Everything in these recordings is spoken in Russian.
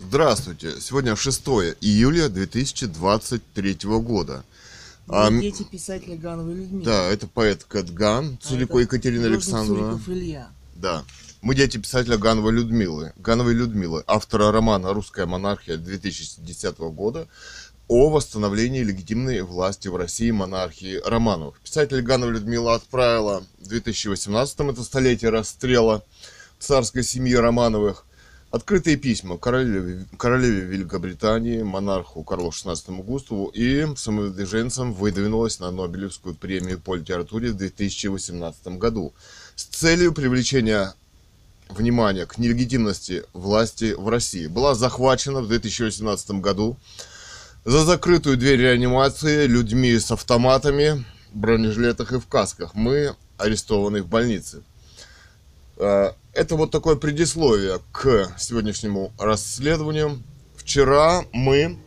Здравствуйте. Сегодня 6 июля 2023 года. А, дети писателя Гановой Людмилы. да, это поэт Кэтган, А Цулико это Екатерина Александровна. Илья. Да. Мы дети писателя Гановой Людмилы. Гановой Людмилы, автора романа «Русская монархия» 2010 года о восстановлении легитимной власти в России монархии Романовых. Писатель Ганова Людмила отправила в 2018 это столетие расстрела царской семьи Романовых открытые письма королеве, королеве Великобритании, монарху Карлу XVI Густаву и самовыдвиженцам выдвинулась на Нобелевскую премию по литературе в 2018 году с целью привлечения внимания к нелегитимности власти в России. Была захвачена в 2018 году за закрытую дверь реанимации людьми с автоматами, бронежилетах и в касках. Мы арестованы в больнице. Это вот такое предисловие к сегодняшнему расследованию. Вчера мы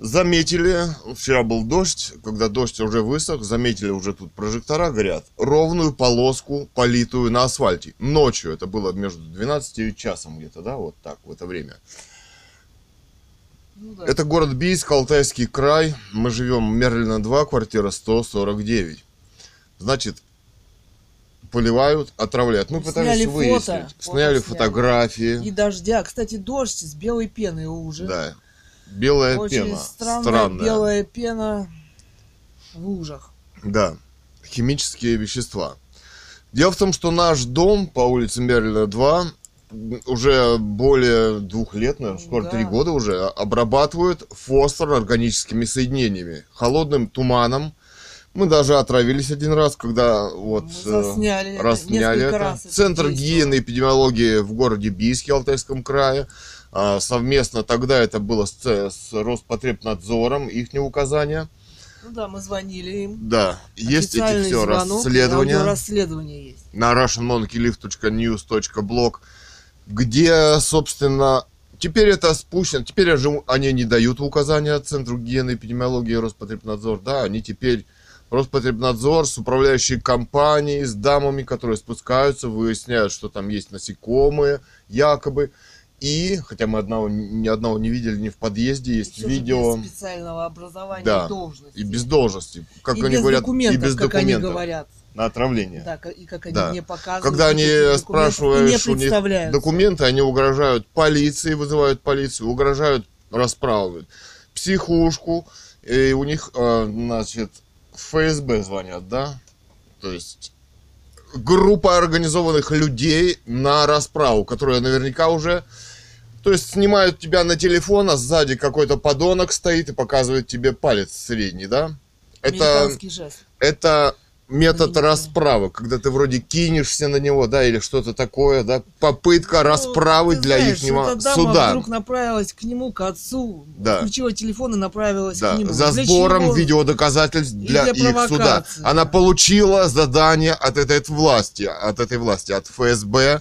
заметили, вчера был дождь, когда дождь уже высох, заметили уже тут прожектора горят, ровную полоску, политую на асфальте. Ночью, это было между 12 и часом где-то, да, вот так, в это время. Ну да. Это город Бийск, Алтайский край. Мы живем Мерлина 2, квартира 149. Значит, поливают, отравляют. Мы пытались сняли выяснить. фото, фото сняли сняли. фотографии. И дождя. Кстати, дождь с белой пеной уже. Да. Белая Очень пена. странная Странная. белая пена в лужах. Да. Химические вещества. Дело в том, что наш дом по улице Мерлина 2 уже более двух лет, наверное, скоро Да. три года уже, обрабатывают фосфор органическими соединениями, холодным туманом. Мы даже отравились один раз, когда вот Мы э, засняли рассняли это. раз это Центр гигиены и эпидемиологии в городе Бийске, Алтайском крае. А, Совместно тогда это было с, Ц- с Роспотребнадзором, их указания. Ну да, мы звонили им. Да, есть эти все звонок, расследования Расследование есть. на russianmonkeylift.news.blog, где, собственно, теперь это спущено, теперь они не дают указания Центру гигиены и эпидемиологии и Роспотребнадзор, да, они теперь Роспотребнадзор с управляющей компанией, с дамами, которые спускаются, выясняют, что там есть насекомые, якобы, и, хотя мы одного, ни одного не видели ни в подъезде, есть же видео, без специального образования Да, и должности. и без должности, как И они без говорят, и без как они документов говорят. на отравление. Да, и как они Да. мне показывают. Когда они не спрашиваешь у них документы, они угрожают полиции, вызывают полицию, угрожают расправы, психушку, и у них, э, значит, ФСБ звонят, да? То есть группа организованных людей на расправу, которая наверняка уже... То есть снимают тебя на телефон, а сзади какой-то подонок стоит и показывает тебе палец средний, да? Это жест. это метод расправы, когда ты вроде кинешься на него, да, или что-то такое, да, попытка расправы Ну, ты для дама суда. вдруг направилась к нему, к отцу, Да. включила телефон и направилась Да, к нему. за Для сбором чего? видеодоказательств для, для их суда. Она получила задание от этой власти, от этой власти, от ФСБ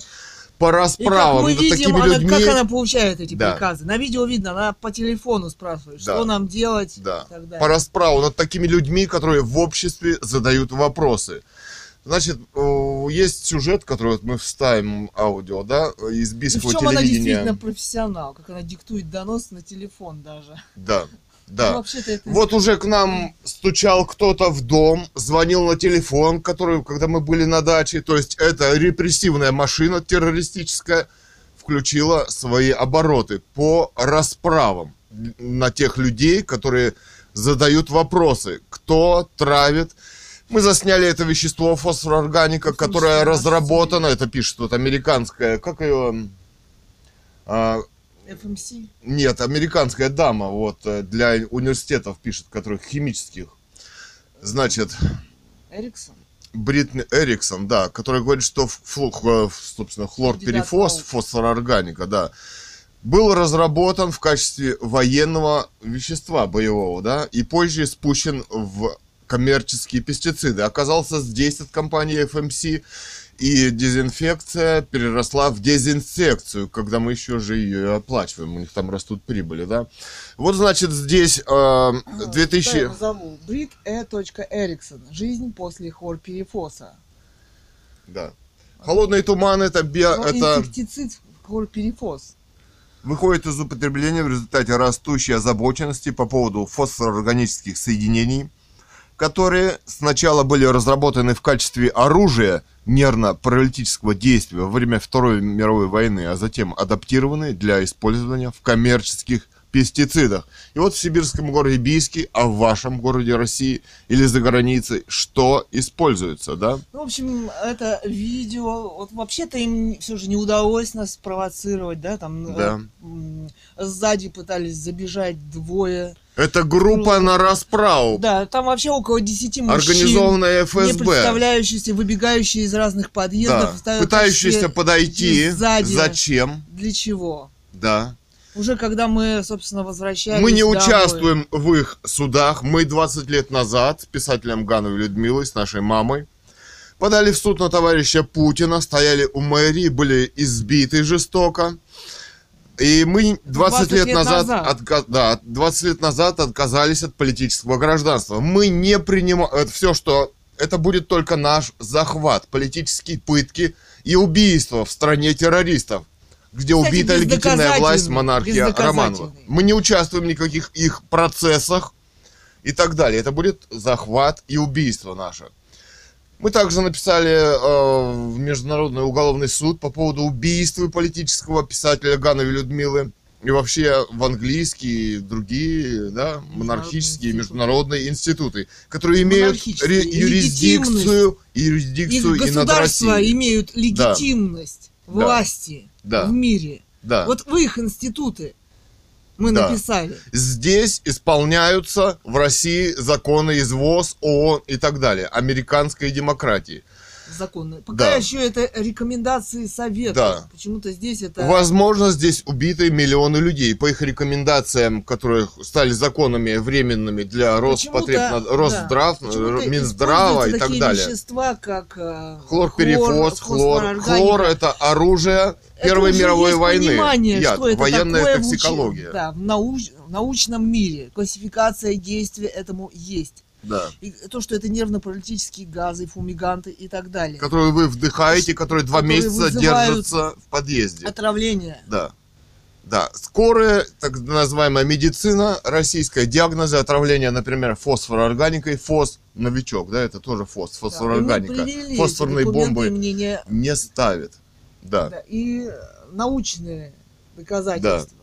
по И как расправам мы видим, такими она, людьми. как она получает эти Да. приказы. На видео видно, она по телефону спрашивает, Да. что нам делать. Да. и так далее. по расправу над такими людьми, которые в обществе задают вопросы. Значит, э, есть сюжет, который вот мы вставим аудио, да, из бийского чем она телевидения. действительно профессионал, как она диктует донос на телефон даже. Да, да. вообще-то это Вот уже к нам стучал кто-то в дом, звонил на телефон, который, когда мы были на даче, то есть это репрессивная машина террористическая, включила свои обороты по расправам на тех людей, которые задают вопросы, кто травит. Мы засняли это вещество фосфорорганика, которое разработано, это пишет вот американская, как ее, а, FMC. нет, американская дама, вот, э, для университетов пишет, которых химических. Значит, Эриксон. Бритни Эриксон, да, которая говорит, что флу- х- собственно, хлорперифос, фосфорорганика, да, был разработан в качестве военного вещества боевого, да, и позже спущен в коммерческие пестициды. Оказался здесь от компании FMC, и дезинфекция переросла в дезинсекцию, когда мы еще же ее оплачиваем, у них там растут прибыли, да. Вот, значит, здесь э, 2000... Да, я назову. Брит Э. Эриксон. Жизнь после хлорперифоса. Да. Холодный туман это био... Это... Инсектицид хлорперифос. выходит из употребления в результате растущей озабоченности по поводу фосфорорганических соединений, которые сначала были разработаны в качестве оружия нервно-паралитического действия во время Второй мировой войны, а затем адаптированы для использования в коммерческих пестицидах. И вот в сибирском городе Бийске, а в вашем городе России или за границей, что используется, да? Ну, в общем, это видео, вот вообще-то им все же не удалось нас спровоцировать, да, там Да. э, м, сзади пытались забежать двое. Это группа на расправу, Да, там вообще около 10 мужчин. организованная Не ФСБ. представляющиеся, выбегающие из разных подъездов. Да, пытающиеся подойти. сзади. Зачем? Для чего? Да. Уже когда мы, собственно, возвращались Мы не домой. участвуем в их судах. Мы 20 лет назад с писателем Гановой Людмилой, с нашей мамой, подали в суд на товарища Путина, стояли у мэрии, были избиты жестоко. И мы 20, лет, лет назад, назад. отка- да, 20 лет назад отказались от политического гражданства. Мы не принимаем... Это все, что... Это будет только наш захват, политические пытки и убийства в стране террористов, где Кстати, убита легитимная власть монархия Романова. Мы не участвуем в никаких их процессах и так далее. Это будет захват и убийство наше. Мы также написали э, в Международный уголовный суд по поводу убийства политического писателя Гановой Людмилы. И вообще в английские и другие, да, монархические, международные институты, которые имеют ре- юрисдикцию, Их юрисдикцию и над Россией. имеют легитимность власти Да. в мире. Да. Вот в их институты мы Да. написали. Здесь исполняются в России законы из ВОЗ, ООН и так далее, американской демократии. Законы. Пока Да. еще это рекомендации совета. Да. Почему-то здесь это... Возможно, здесь убиты миллионы людей. По их рекомендациям, которые стали законами временными для Роспотребнад... Почему-то, Росздрав, да, почему-то Минздрава и так далее. вещества, как э, Хлорперифос, хлор. фосфорорганика. Хлор это оружие Это Первой уже мировой войны. понимание, Яд, что это военная такое в уч- токсикология. Да, в, науч- в научном мире классификация действия этому есть. Да. И то, что это нервно-паралитические газы, фумиганты и так далее. Которые вы вдыхаете, которые два Которые месяца держатся в подъезде. Отравление. Да. Да, скорая, так называемая медицина, российская диагнозы отравления, например, фосфорорганикой, фос, новичок, да, это тоже фос, Да, фосфорорганика. эти Фосфорные бомбы мнения, не ставит. Да, да, и научные доказательства. да.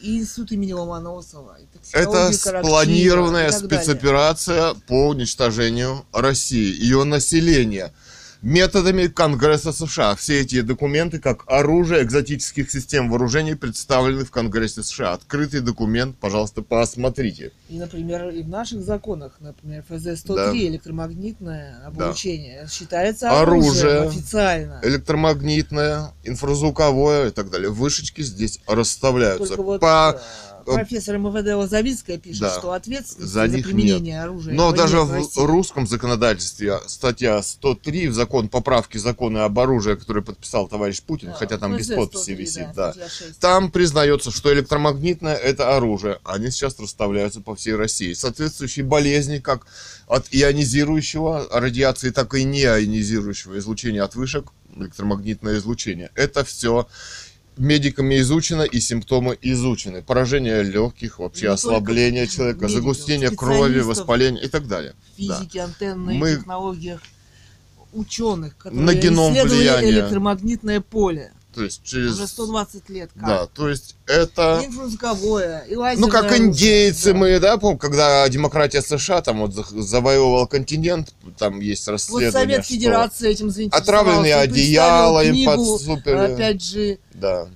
И институт имени Ломоносова. Это спланированная спецоперация по уничтожению России, ее населения. Методами Конгресса США. Все эти документы, как оружие экзотических систем вооружений, представлены в Конгрессе США. Открытый документ, пожалуйста, посмотрите. И, например, и в наших законах, например, ФЗ-103, Да. электромагнитное облучение, считается Оружие. оружием официально. электромагнитное, инфразвуковое и так далее. Вышечки здесь расставляются. Только вот По... э, профессор МВД Лозовицкая пишет, Да. что ответственность За за, применение оружия Но даже нет в России. русском законодательстве статья 103 в закон поправки закона об оружии, который подписал товарищ Путин, Да, хотя там без ФЗ-103, подписи висит, да. 6. Там признается, что электромагнитное это оружие. Они сейчас расставляются по всей России. Соответствующие болезни, как от ионизирующего радиации, так и неионизирующего излучения от вышек, электромагнитное излучение. Это все медиками изучено и симптомы изучены. Поражение легких, вообще Не ослабление человека, медиков, загустение крови, воспаление и так далее. Да. физики, антенные Мы- технологиях ученых, которые На геном исследовали влияние. электромагнитное поле. То есть через... Уже 120 лет как. Да, то есть это... Инфразвуковое, и Ну, как индейцы да. мы, да, помню, когда демократия США там вот завоевывал континент, там есть Вот расследование, Совет что Федерации этим заинтересовался. отравленные одеяла им представил книгу, подсупили. 5G Да.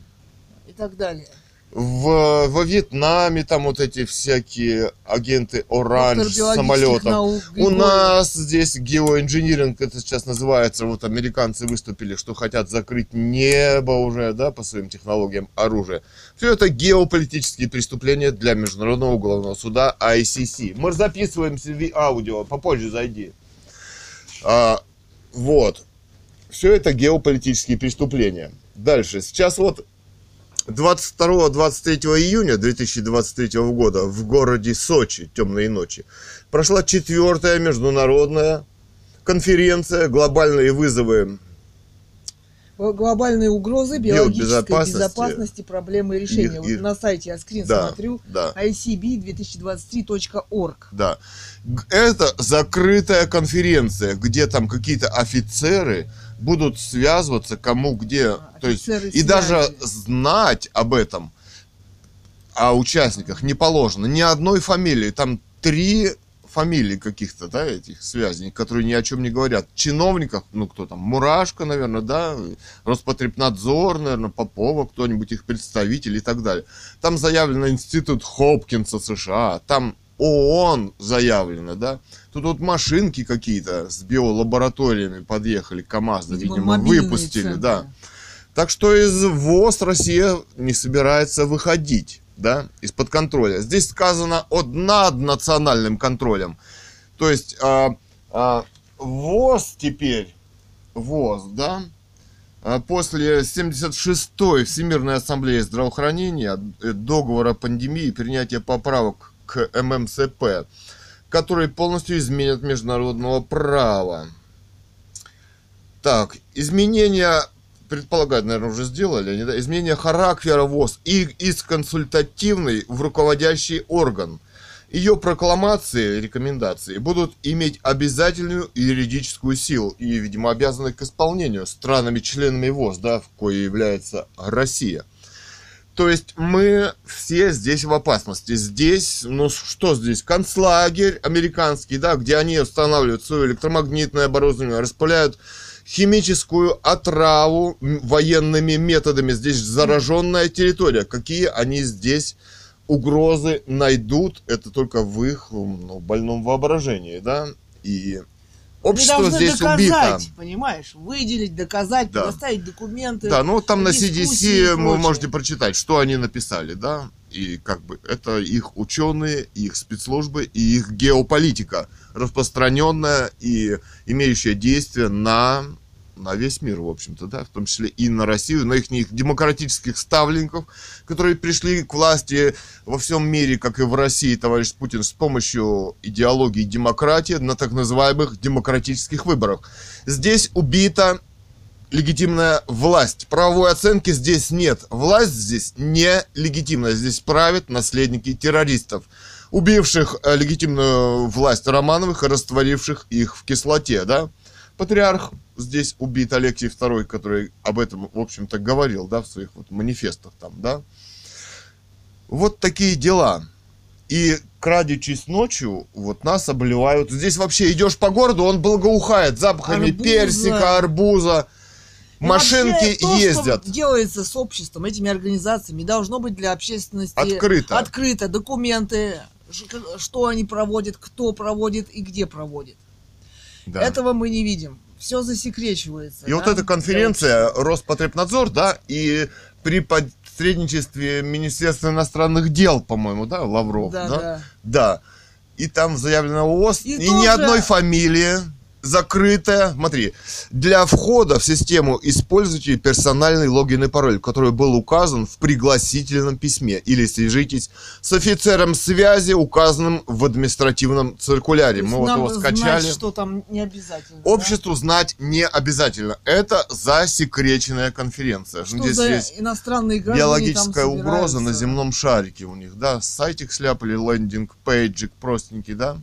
и так далее. В, во Вьетнаме там вот эти всякие агенты оранж Доктор с биологических самолетом. наук У нас здесь геоинжиниринг, это сейчас называется, вот американцы выступили, что хотят закрыть небо уже, да, по своим технологиям оружия. Все это геополитические преступления для Международного уголовного суда ICC. Мы записываемся в аудио, попозже зайди. А, вот. Все это геополитические преступления. Дальше. Сейчас вот 22-23 июня 2023 года в городе Сочи, темные ночи, прошла четвертая международная конференция «Глобальные вызовы Глобальные угрозы биологической Биобезопасности. безопасности, проблемы и решения. Их- Вот на сайте я скрин Да, смотрю. да. icb2023.org. Да. Это закрытая конференция, где там какие-то офицеры будут связываться, кому где. А, То есть, и даже знать об этом, о участниках не положено. Ни одной фамилии. Там три фамилии каких-то, да, этих связей, которые ни о чем не говорят. Чиновников, ну кто там, Мурашко, наверное, да, Роспотребнадзор, наверное, Попова, кто-нибудь их представитель и так далее. Там заявлено Институт Хопкинса США, там ООН заявлено, да. Тут вот машинки какие-то с биолабораториями подъехали, КАМАЗы, Видимо, видимо, выпустили, центры. да. Так что из ВОЗ Россия не собирается выходить, да, из-под контроля. Здесь сказано о над национальным контролем. То есть а, а, ВОЗ теперь, ВОЗ, да, а, после 76-й Всемирной Ассамблеи Здравоохранения, э, договора о пандемии принятия поправок к ММСП, которые полностью изменят международного права. Так, изменения, предполагаю, наверное, уже сделали, они, да? изменения характера ВОЗ и из консультативный в руководящий орган. Ее прокламации, рекомендации будут иметь обязательную юридическую силу и, видимо, обязаны к исполнению странами-членами ВОЗ, да, в кое является Россия. То есть мы все здесь в опасности. Здесь, ну что здесь, концлагерь американский, да, где они устанавливают свое электромагнитное оборудование, распыляют химическую отраву военными методами. Здесь зараженная территория. Какие они здесь угрозы найдут, это только в их ну, больном воображении, да, и Общество должны здесь доказать, убито. понимаешь, выделить, доказать, Да. предоставить документы. Да, ну там на CDC вы можете прочитать, что они написали, да, и как бы это их ученые, их спецслужбы и их геополитика, распространенная и имеющая действие на, на весь мир, в общем-то, да, в том числе и на Россию, на их демократических ставленников, которые пришли к власти во всем мире, как и в России, товарищ Путин, с помощью идеологии демократии на так называемых демократических выборах. Здесь убита легитимная власть. Правовой оценки здесь нет. Власть здесь не легитимная. Здесь правят наследники террористов, убивших э, легитимную власть Романовых и растворивших их в кислоте, да? Патриарх здесь убит Алексей II, который об этом, в общем-то, говорил, да, в своих вот манифестах там, да? Вот такие дела. И крадючись ночью, вот нас обливают. Здесь вообще идешь по городу, он благоухает запахами Арбуза. персика, арбуза. И Машинки то, ездят. Что делается с обществом, этими организациями, должно быть для общественности Открыто. открыто. Документы, что они проводят, кто проводит и где проводит. Да. Этого мы не видим. Все засекречивается. И вот да, эта для конференция Роспотребнадзор, да, и при посредничестве Министерства иностранных дел, по-моему, да, Лавров, Да, да? да. Да. И там заявлено ООС, И и, ни тоже- одной фамилии, закрытая. Смотри, для входа в систему используйте персональный логин и пароль, который был указан в пригласительном письме. Или свяжитесь с офицером связи, указанным в административном циркуляре. Мы вот его знать, скачали. что там не обязательно. да? Обществу знать не обязательно. Это засекреченная конференция. Что Здесь за есть иностранные биологическая угроза на земном шарике у них, да. Сайтик сляпали, лендинг, пейджик простенький, да.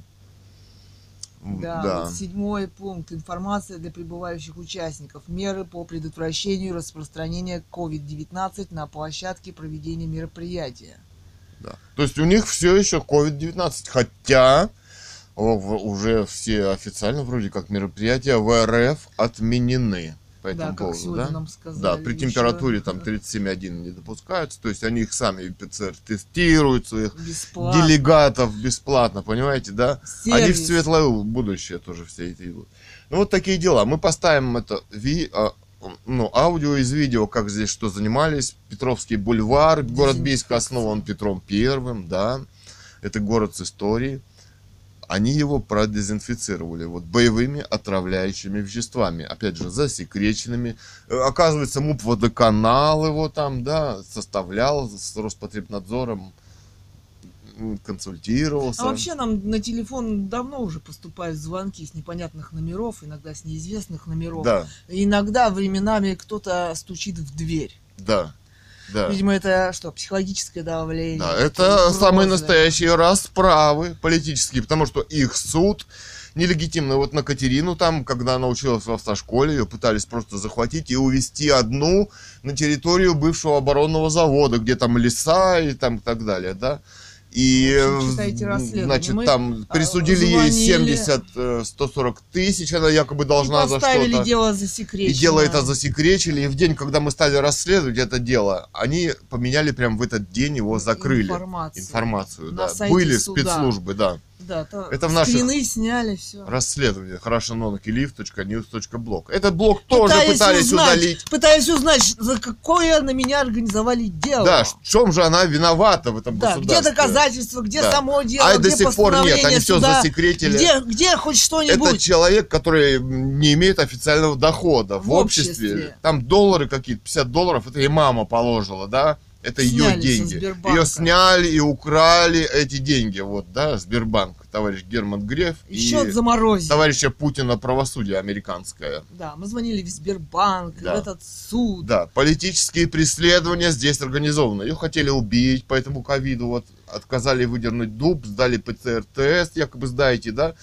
М, Да, вот седьмой пункт. Информация для прибывающих участников. Меры по предотвращению распространения COVID-19 на площадке проведения мероприятия. да. То есть у них все еще COVID-19, хотя уже все официально вроде как мероприятия в РФ отменены по этому да, поводу, да? нам сказали. Да, при еще. температуре там 37,1 не допускаются, то есть они их сами ПЦР тестируют, своих Бесплатно. делегатов бесплатно, понимаете, да? Они в Сервис. светлое будущее тоже все эти идут. Ну вот такие дела. Мы поставим это ви, а, ну, аудио из видео, как здесь что занимались. Петровский бульвар, город Бийск основан Петром Первым, да. Это город с историей. Они его продезинфицировали вот боевыми отравляющими веществами, опять же, засекреченными. Э, Оказывается, МУП Водоканал его там, да, составлял с Роспотребнадзором консультировался. А вообще нам на телефон давно уже поступают звонки с непонятных номеров, иногда с неизвестных номеров. Да, Иногда временами кто-то стучит в дверь. да, да. Видимо, это что, психологическое давление? Да, это самые настоящие расправы политические, потому что их суд нелегитимный. Вот на Катерину там, когда она училась в автошколе, ее пытались просто захватить и увезти одну на территорию бывшего оборонного завода, где там леса и там так далее, да. И, э, значит, Мы, там а, присудили ей звонили. 70, э, 140 тысяч, она якобы должна за что-то. дело засекречено. И дело это засекречили, и в день, когда мы стали расследовать это дело, они поменяли прям в этот день его закрыли. Информацию. Информацию, На да. Были суда. спецслужбы, да. Да, то Это в наших- скрины сняли, все. Расследование. хорошенонокелив.news.blog. Этот блог тоже пытались удалить. Пытались узнать, за какое на меня организовали дело. Да, в чем же она виновата в этом Да, где государстве? доказательства, где Да. само дело, А и где до сих пор нет, они все суда, засекретили. Где, где хоть Это что-нибудь. человек, который не имеет официального дохода в, В обществе. обществе. Там доллары какие-то, 50 долларов, это ей мама положила, да? Это ее Сняли со деньги. Ее сняли и украли эти деньги. Вот, да, Сбербанк, товарищ Герман Греф И и счет заморозили. товарища Путина правосудие американское. Да, мы звонили в Сбербанк, Да. в этот суд. Да, политические преследования здесь организованы. Ее хотели убить по этому ковиду, вот отказали выдернуть дуб, сдали ПЦР-тест, якобы сдаете, да?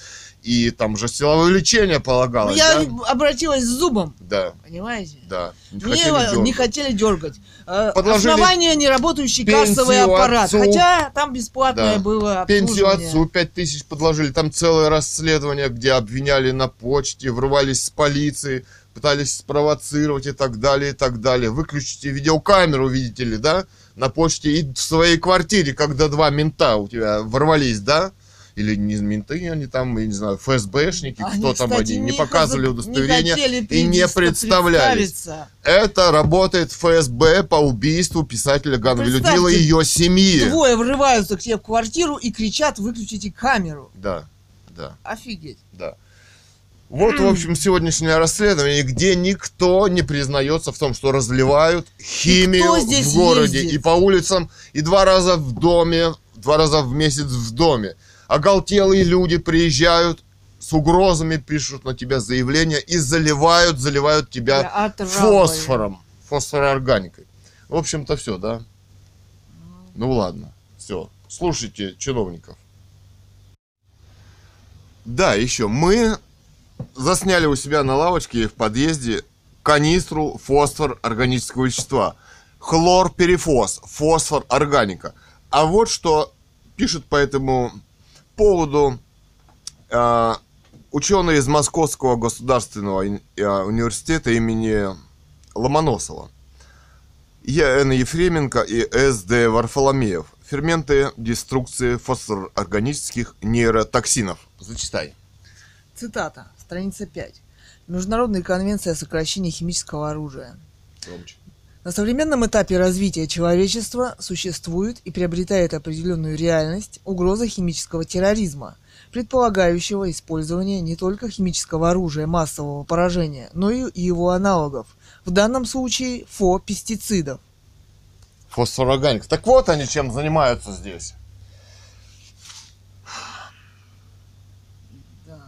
И там же силовое лечение Ну, полагалось, я да? обратилась с зубом, Да, понимаете? да. Не Мне хотели его не дергать. хотели дергать. Э, Подложили Основание неработающий кассовый аппарат. отцу. Хотя там бесплатное Да. было Пенсию отцу 5 тысяч подложили. Там целое расследование, где обвиняли на почте, врывались с полиции, пытались спровоцировать и так далее, и так далее. Выключите видеокамеру, видите ли, да, на почте и в своей квартире, когда два мента у тебя ворвались, да? Или не менты, они там, я не знаю, ФСБшники, Они, кто там кстати, они, не не показывали удостоверения не и не представлялись. Это работает ФСБ по убийству писателя Гановой Людмилы и ее семьи. Двое врываются к тебе в квартиру и кричат, выключите камеру. Да, да. Офигеть. Да. Вот, в общем, сегодняшнее расследование, где никто не признается в том, что разливают химию в городе ездит? и по улицам, и два раза в доме, два раза в месяц в доме. Оголтелые люди приезжают с угрозами, пишут на тебя заявления и заливают, заливают тебя Я отравлю. фосфором, фосфороорганикой. В общем-то, все, да? Ну ладно, все. Слушайте чиновников. Да, еще мы засняли у себя на лавочке в подъезде канистру фосфор органического вещества. Хлорперифос, фосфор органика. А вот что пишут по этому поводу э, ученые из Московского государственного э, университета имени Ломоносова. Е.Н. Ефременко и С.Д. Варфоломеев. Ферменты деструкции фосфорорганических нейротоксинов. Зачитай. Цитата, страница 5. Международная конвенция о сокращении химического оружия. Громче. На современном этапе развития человечества существует и приобретает определенную реальность угроза химического терроризма, предполагающего использование не только химического оружия массового поражения, но и его аналогов, в данном случае фо-пестицидов. Фосфорорганик. Так вот они чем занимаются здесь. Да.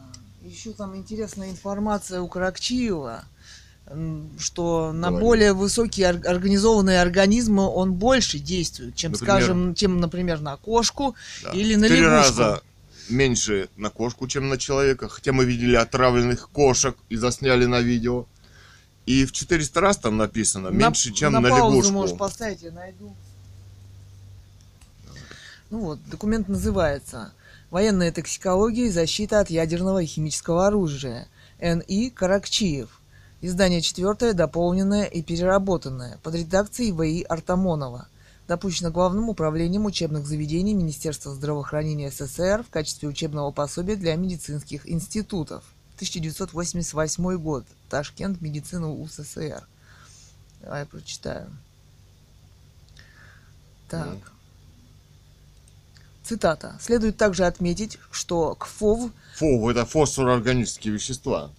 Еще там интересная информация у Каракчиева, м, что на Говори. более высокие ор- организованные организмы он больше действует, чем, Например? скажем, чем, например, на кошку Да. или на Три лягушку. раза меньше на кошку, чем на человека. Хотя мы видели отравленных кошек и засняли на видео. И в 400 раз там написано меньше, чем на, на паузу лягушку. можешь поставить, я найду. Ну вот, документ называется «Военная токсикология и защита от ядерного и химического оружия». Н.И. Каракчиев. Издание четвертое, дополненное и переработанное, под редакцией В.И. Артамонова. Допущено Главным управлением учебных заведений Министерства здравоохранения СССР в качестве учебного пособия для медицинских институтов. 1988 год. Ташкент. Медицина УССР. Давай я прочитаю. Так. Цитата. Следует также отметить, что КФОВ Фу, это фосфорорганические вещества.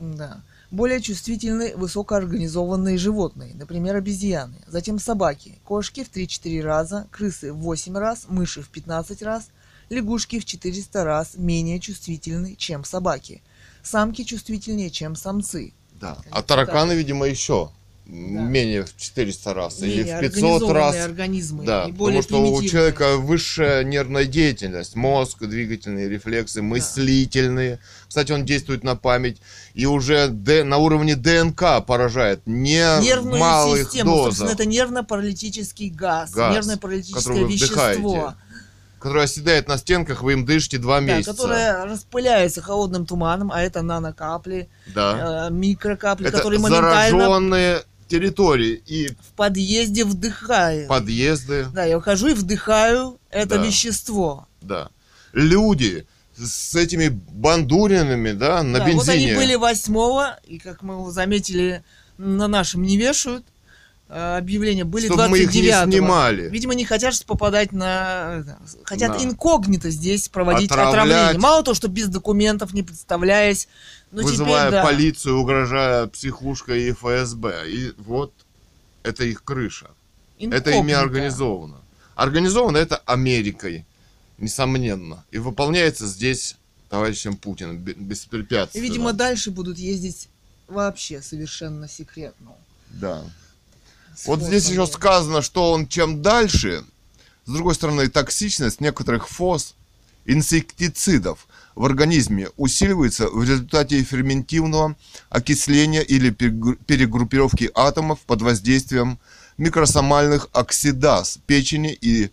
да, Более чувствительны высокоорганизованные животные, например, обезьяны, затем собаки, кошки в 3-4 раза, крысы в 8 раз, мыши в 15 раз, лягушки в 400 раз менее чувствительны, чем собаки. Самки чувствительнее, чем самцы. Да. А тараканы, так. видимо, еще менее в 400 раз или Менее в 500 раз. организмы Да, и более потому что у человека высшая нервная деятельность, мозг, двигательные рефлексы, мыслительные. Кстати, он действует на память и уже д- на уровне ДНК поражает не нервную малых систему, собственно, дозах, это нервно-паралитический газ, Газ, нервно-паралитическое вещество, вдыхаете, который оседает на стенках, вы им дышите два да, месяца. которое распыляется холодным туманом, а это нанокапли, Да. э, микрокапли, Это которые моментально зараженные территории и в подъезде вдыхаю. подъезды. Да, я ухожу и вдыхаю это Да. вещество. Да. Люди с этими бандуринами, да, на Да, бензине. вот они были восьмого, и как мы заметили, на нашем не вешают объявления, были Чтобы мы их не 29 снимали. Видимо, не хотят попадать на... э, Хотят Да. инкогнито здесь проводить Отравлять. отравление. Мало того, что без документов, не представляясь. Ну, вызывая теперь, да. полицию, угрожая психушкой и ФСБ. И вот это их крыша. Это ими Инкогнито. организовано. Организовано это Америкой, несомненно. И выполняется здесь товарищем Путиным бе- И, беспрепятственно. видимо, дальше будут ездить вообще совершенно секретно. Да. Вот здесь еще сказано, что он чем дальше, с другой стороны, токсичность некоторых ФОС, инсектицидов в организме усиливается в результате ферментивного окисления или перегру- перегруппировки атомов под воздействием микросомальных оксидаз печени и,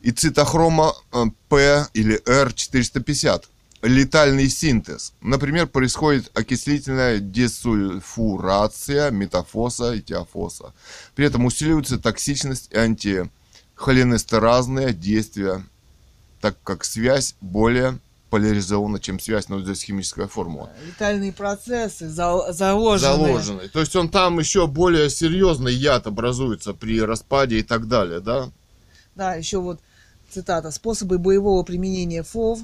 и цитохрома э, П или Р450. Летальный синтез. Например, происходит окислительная десульфурация метафоса и теофоса. При этом усиливается токсичность и антихолинестеразные действия, так как связь более поляризована, чем связь, но здесь химическая формула. Летальные процессы за- заложены. Заложенный. То есть он там еще более серьезный яд образуется при распаде и так далее, да? Да, еще вот цитата. Способы боевого применения ФОВ.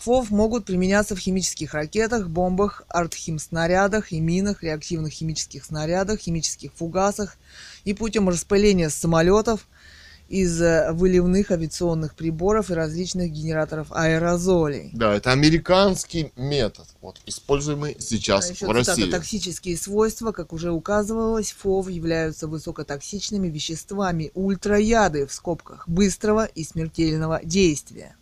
ФОВ могут применяться в химических ракетах, бомбах, артхимснарядах и минах, реактивных химических снарядах, химических фугасах и путем распыления с самолетов из э, выливных авиационных приборов и различных генераторов аэрозолей. Да, это американский метод, вот, используемый сейчас А еще в цитата, России. Токсические свойства, как уже указывалось, ФОВ являются высокотоксичными веществами ультраяды в скобках быстрого и смертельного действия.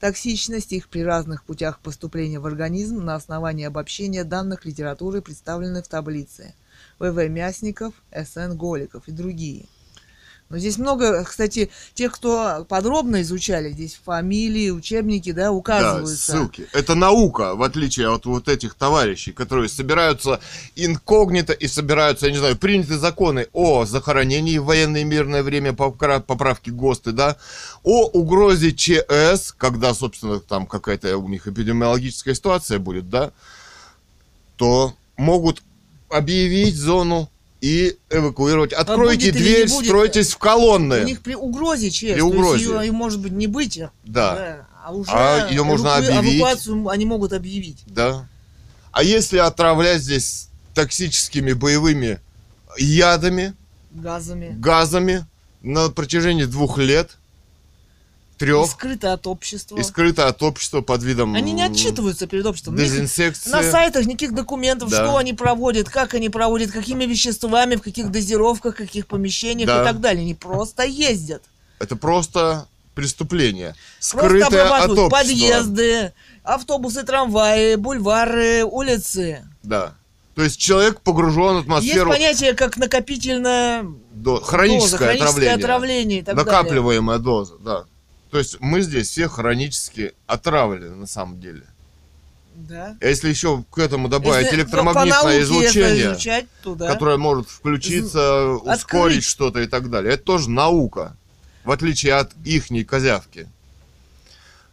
Токсичность их при разных путях поступления в организм на основании обобщения данных литературы, представленной в таблице. ВВ Мясников, СН Голиков и другие. Но здесь много, кстати, тех, кто подробно изучали, здесь фамилии, учебники, да, Да, указываются. ссылки. Это наука, в отличие от вот этих товарищей, которые собираются инкогнито и собираются, я не знаю, приняты законы о захоронении в военное и мирное время попра- поправки ГОСТы, да, о угрозе ЧС, когда, собственно, там какая-то у них эпидемиологическая ситуация будет, да, то могут объявить зону и эвакуировать. Откройте не дверь, стройтесь в колонны. У них при угрозе ЧС, При угрозе. ее, ее может быть не быть, Да. а уже А ее можно эваку- объявить. эвакуацию они могут объявить. Да. А если отравлять здесь токсическими боевыми ядами, газами. газами на протяжении двух лет, И трех, скрыто от общества. и скрыто от общества под видом Они не отчитываются перед обществом. Дезинсекции. На сайтах никаких документов, Да. что они проводят, как они проводят, какими веществами, в каких дозировках, в каких помещениях Да. и так далее. Они просто ездят. Это просто преступление, Просто скрытое от обрабатывают общества. подъезды, автобусы, трамваи, бульвары, улицы. Да. То есть человек погружен в Есть атмосферу понятие как накопительная до- доза, хроническое хроническое отравление. отравление и так далее. накапливаемая доза, да. То есть мы здесь все хронически отравлены на самом деле. Да. А Если еще к этому добавить Если электромагнитное излучение, изучать, то да. которое может включиться, Открыть. ускорить что-то и так далее, это тоже наука, в отличие от ихней козявки.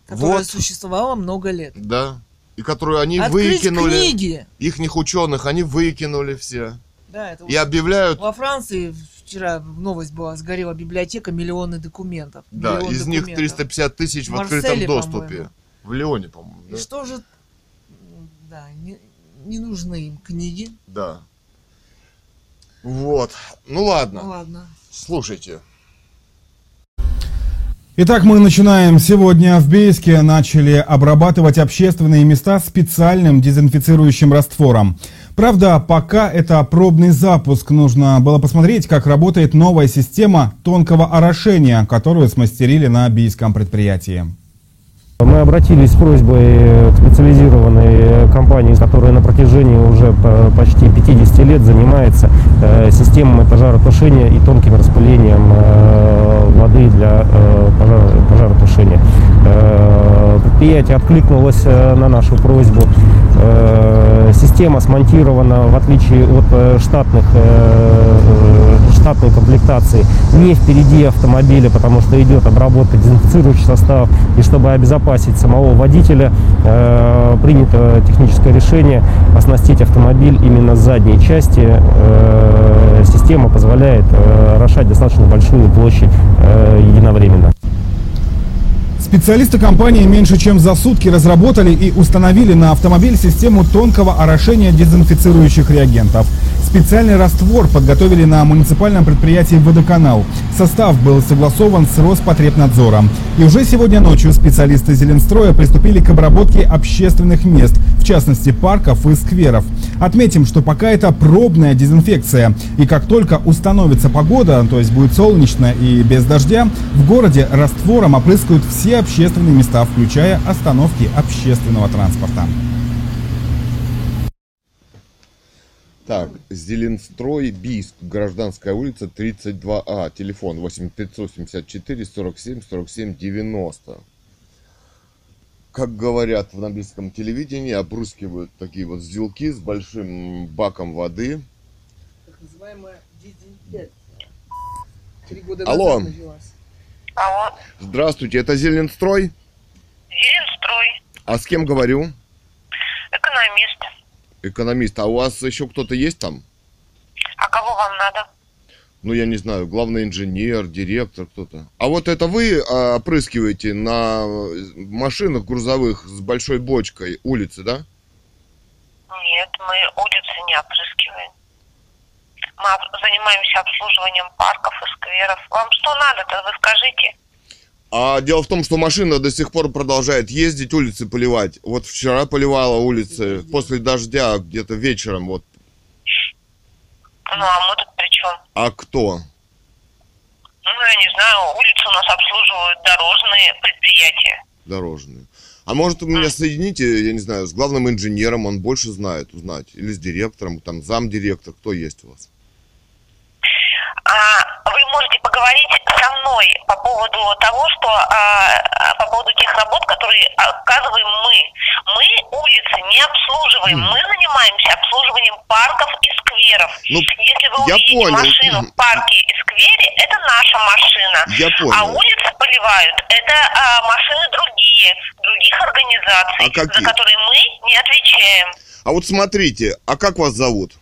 которая Вот, существовала много лет. да. И которую они Открыть выкинули, книги. ихних ученых, они выкинули все. Да, это И объявляют, Во Франции вчера новость была, сгорела библиотека, миллионы документов. да, Миллион из них документов. 350 тысяч в В открытом доступе. по-моему. В Лионе, по-моему. И да. что же, да, не, не нужны им книги. Да. Вот. Ну ладно. Ну ладно. Слушайте. Итак, мы начинаем. Сегодня в Бейске начали обрабатывать общественные места специальным дезинфицирующим раствором. Правда, пока это пробный запуск. Нужно было посмотреть, как работает новая система тонкого орошения, которую смастерили на бийском предприятии. Мы обратились с просьбой к специализированной компании, которая на протяжении уже почти 50 лет занимается э, системами пожаротушения и тонким распылением э, воды для э, пожаротушения. Предприятие откликнулось на нашу просьбу. Система смонтирована, в отличие от штатных, штатной комплектации, не впереди автомобиля, потому что идет обработка дезинфицирующих составов. И чтобы обезопасить самого водителя, принято техническое решение оснастить автомобиль именно с задней части. Система позволяет орошать достаточно большую площадь единовременно. Специалисты компании меньше чем за сутки разработали и установили на автомобиль систему тонкого орошения дезинфицирующих реагентов. Специальный раствор подготовили на муниципальном предприятии «Водоканал». Состав был согласован с Роспотребнадзором. И уже сегодня ночью специалисты Зеленстроя приступили к обработке общественных мест, в частности парков и скверов. Отметим, что пока это пробная дезинфекция. И как только установится погода, то есть будет солнечно и без дождя, в городе раствором опрыскают все общественные места, включая остановки общественного транспорта. Так, Зеленстрой, Бийск, Гражданская улица, 32А, телефон 8574 47 47 90. Как говорят в английском телевидении, опрыскивают такие вот зелки с большим баком воды. Так называемая дезинфекция. Три года Алло. назад началась. Алло, Здравствуйте, это Зеленстрой? Зеленстрой, А с кем говорю? экономист. Экономист. А у вас еще кто-то есть там? А кого вам надо? Ну, я не знаю, главный инженер, директор, кто-то. А вот это вы а, опрыскиваете на машинах грузовых с большой бочкой улицы, да? Нет, мы улицы не опрыскиваем. Мы занимаемся обслуживанием парков и скверов. Вам что надо-то, вы скажите? А дело в том, что машина до сих пор продолжает ездить, улицы поливать. Вот вчера поливала улицы после дождя где-то вечером. Вот. Ну, а мы тут при чем? А кто? Ну, я не знаю, улицы у нас обслуживают дорожные предприятия. Дорожные. А может, вы меня соедините, я не знаю, с главным инженером, он больше знает, узнать. Или с директором, там, замдиректор, кто есть у вас? А вы можете поговорить со мной по поводу того, что а, по поводу тех работ, которые оказываем мы. Мы улицы не обслуживаем, мы занимаемся обслуживанием парков и скверов. Ну, Если вы я увидите понял. машину в парке и сквере, это наша машина. Я А понял. улицы поливают, это а, машины другие, других организаций, А какие? за которые мы не отвечаем. А вот смотрите, а как вас зовут?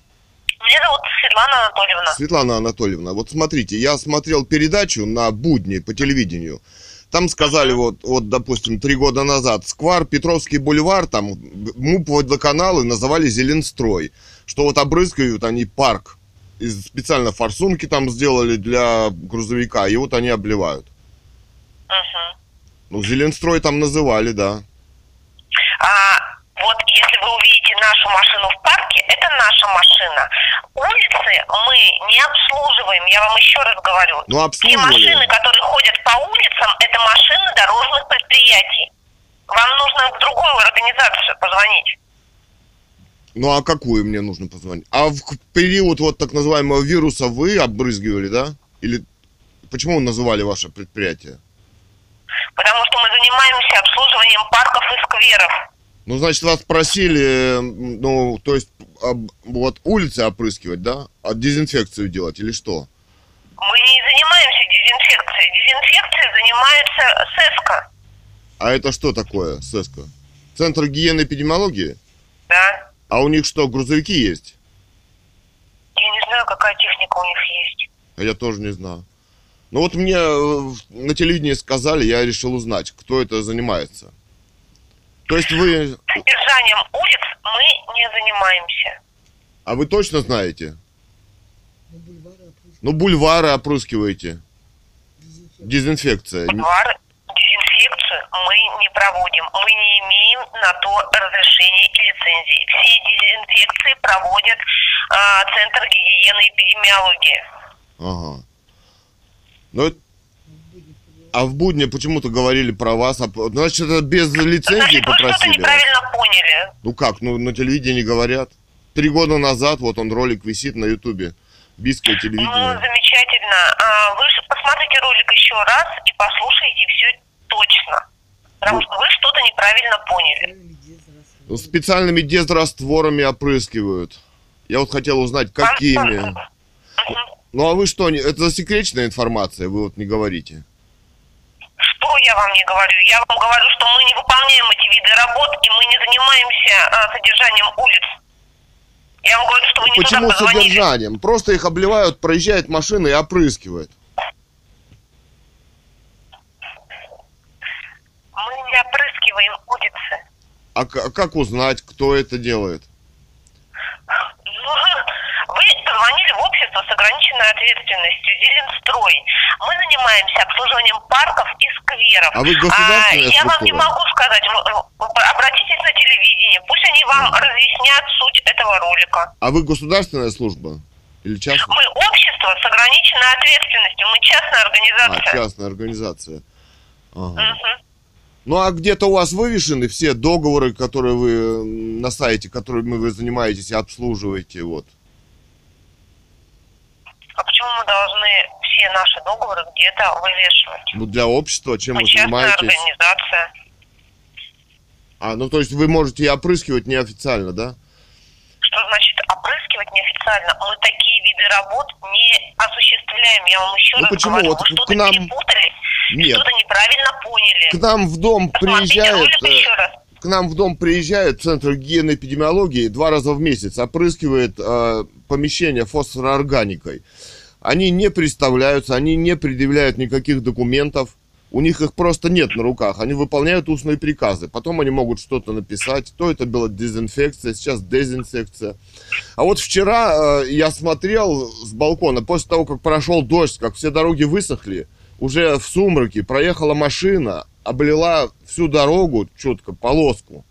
Меня зовут Светлана Анатольевна. Светлана Анатольевна, вот смотрите, я смотрел передачу на будни по телевидению. Там сказали, вот, вот, допустим, три года назад, Сквар, Петровский бульвар, там, МУП водоканалы называли Зеленстрой. Что вот обрызгивают они парк. И специально форсунки там сделали для грузовика, и вот они обливают. Мгм. Ну, Зеленстрой там называли, да. А вот если вы увидите нашу машину в парке, это наша машина. Улицы мы не обслуживаем, я вам еще раз говорю. Ну, Те обслуживали. машины, которые ходят по улицам, это машины дорожных предприятий. Вам нужно в другую организацию позвонить. Ну, а какую мне нужно позвонить? А в период вот так называемого вируса вы обрызгивали, да? Или почему называли ваше предприятие? Потому что мы занимаемся обслуживанием парков и скверов. Ну, значит, вас просили, м, ну, то есть, об- вот улицы опрыскивать, да? А дезинфекцию делать или что? Мы не занимаемся дезинфекцией. Дезинфекцией занимается СЭСКО. А это что такое, СЭСКО? Центр гигиены и эпидемиологии? Да. А у них что, грузовики есть? Я не знаю, какая техника у них есть. А я тоже не знаю. Ну вот мне э, на телевидении сказали, я решил узнать, кто это занимается. То есть вы... Содержание содержанием улиц мы не занимаемся. А вы точно знаете? Ну, бульвары опрыскиваете. Дезинфекция. Бульвар, дезинфекцию мы не проводим. Мы не имеем на то разрешения и лицензии. Все дезинфекции проводит а, Центр гигиены и эпидемиологии. Ага. Ну, это- А в будни почему-то говорили про вас. а Значит, это без лицензии Значит, вы попросили? неправильно поняли. Ну как, ну на телевидении говорят. Три года назад, вот он ролик висит на ютубе. Бийское Ну, телевидение. замечательно. А, Вы же посмотрите ролик еще раз и послушайте все точно. Потому что вы что-то неправильно поняли. Ну, специальными дезрастворами опрыскивают. Я вот хотел узнать, какими. Мгм. Ну а вы что, это засекреченная информация, вы вот не говорите. Что я вам не говорю? Я вам говорю, что мы не выполняем эти виды работ, и мы не занимаемся а, содержанием улиц. Я вам говорю, что вы не Почему туда позвонили. содержанием? Просто их обливают, проезжает машина и опрыскивает. Мы не опрыскиваем улицы. А а как узнать, кто это делает? Вы позвонили в общество с ограниченной ответственностью «Зеленстрой». Мы занимаемся обслуживанием парков и скверов. А вы государственная Я вам не могу сказать. Обратитесь на телевидение. Пусть они вам разъяснят суть этого ролика. А вы государственная служба? Или частная? Мы общество с ограниченной ответственностью. Мы частная А, организация. частная организация. Ага. Мгм. Ну а где-то у вас вывешены все договоры, которые вы на сайте, которыми вы занимаетесь и обслуживаете, вот. А почему мы должны все наши договоры где-то вывешивать? Ну для общества, чем Мы вы частная занимаетесь? организация. А, ну то есть вы можете и опрыскивать неофициально, да? Что значит опрыскивать неофициально? Мы такие виды работ не осуществляем. Я вам еще Ну раз почему? говорю. Вот Вы к что-то нам- перепутали, Нет. что-то неправильно поняли. К нам в дом Посмотрите приезжает, ролик э, к нам в дом приезжает Центр гигиены и эпидемиологии два раза в месяц, опрыскивает э, помещение фосфороорганикой. Они не представляются, они не предъявляют никаких документов. У них их просто нет на руках. Они выполняют устные приказы. Потом они могут что-то написать. То это была дезинфекция, сейчас дезинсекция. А вот вчера э, я смотрел с балкона, после того, как прошел дождь, как все дороги высохли, уже в сумраке проехала машина, облила всю дорогу четко, полоску.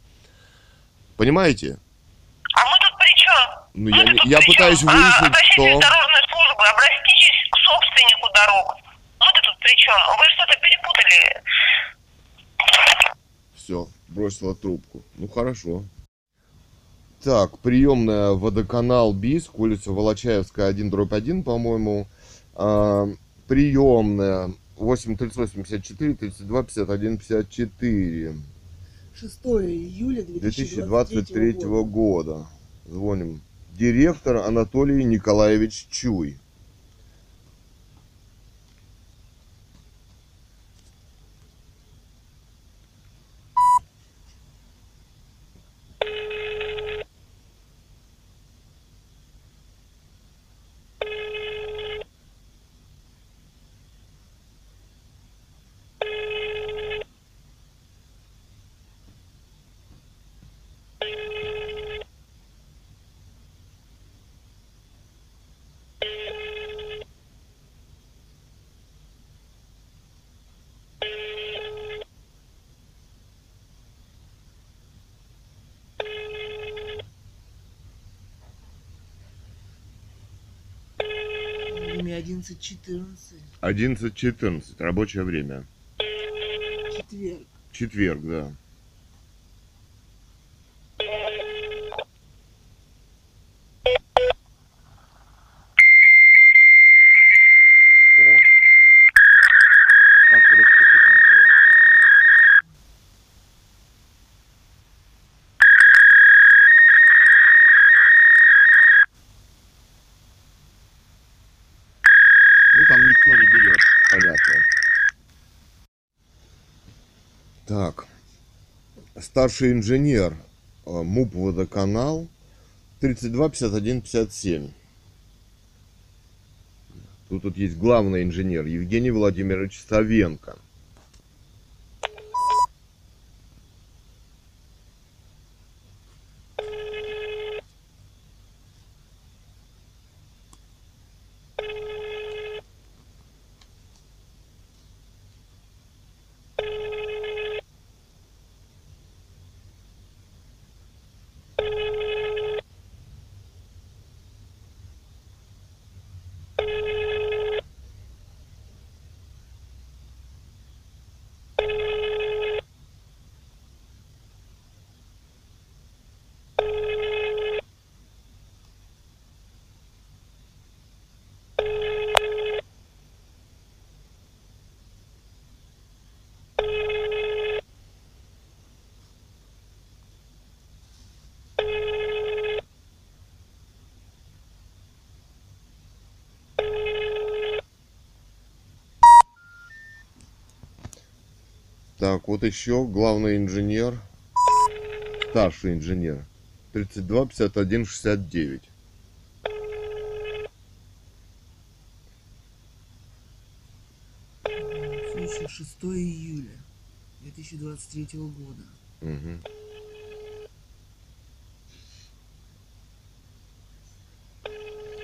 Понимаете? А мы тут при чем? Ну, я не- я пытаюсь а, выяснить, обращайтесь что- в дорожные службы, обратитесь к собственнику дорог. Мы-то тут при чем? Вы что-то перепутали. Все, бросила трубку. Ну хорошо. Так, приемная водоканал Бийск, улица Волочаевская, 1 дробь 1, по-моему. Приемная 8 38 54 32 51 54 6 июля 2023 года. Звоним. Директор Анатолий Николаевич Чуй. Время 11.14. 11.14, рабочее время. Четверг. Четверг, да. О. Как вы Роспотребнадзоре? Ну, там никто не берет, понятно. Так. Старший инженер МУП «Водоканал» 32 51 57. Тут, тут есть главный инженер Евгений Владимирович Савенко. Так, вот еще главный инженер, старший инженер, 32 51 69. Случай 6 июля 2023 года. Мгм.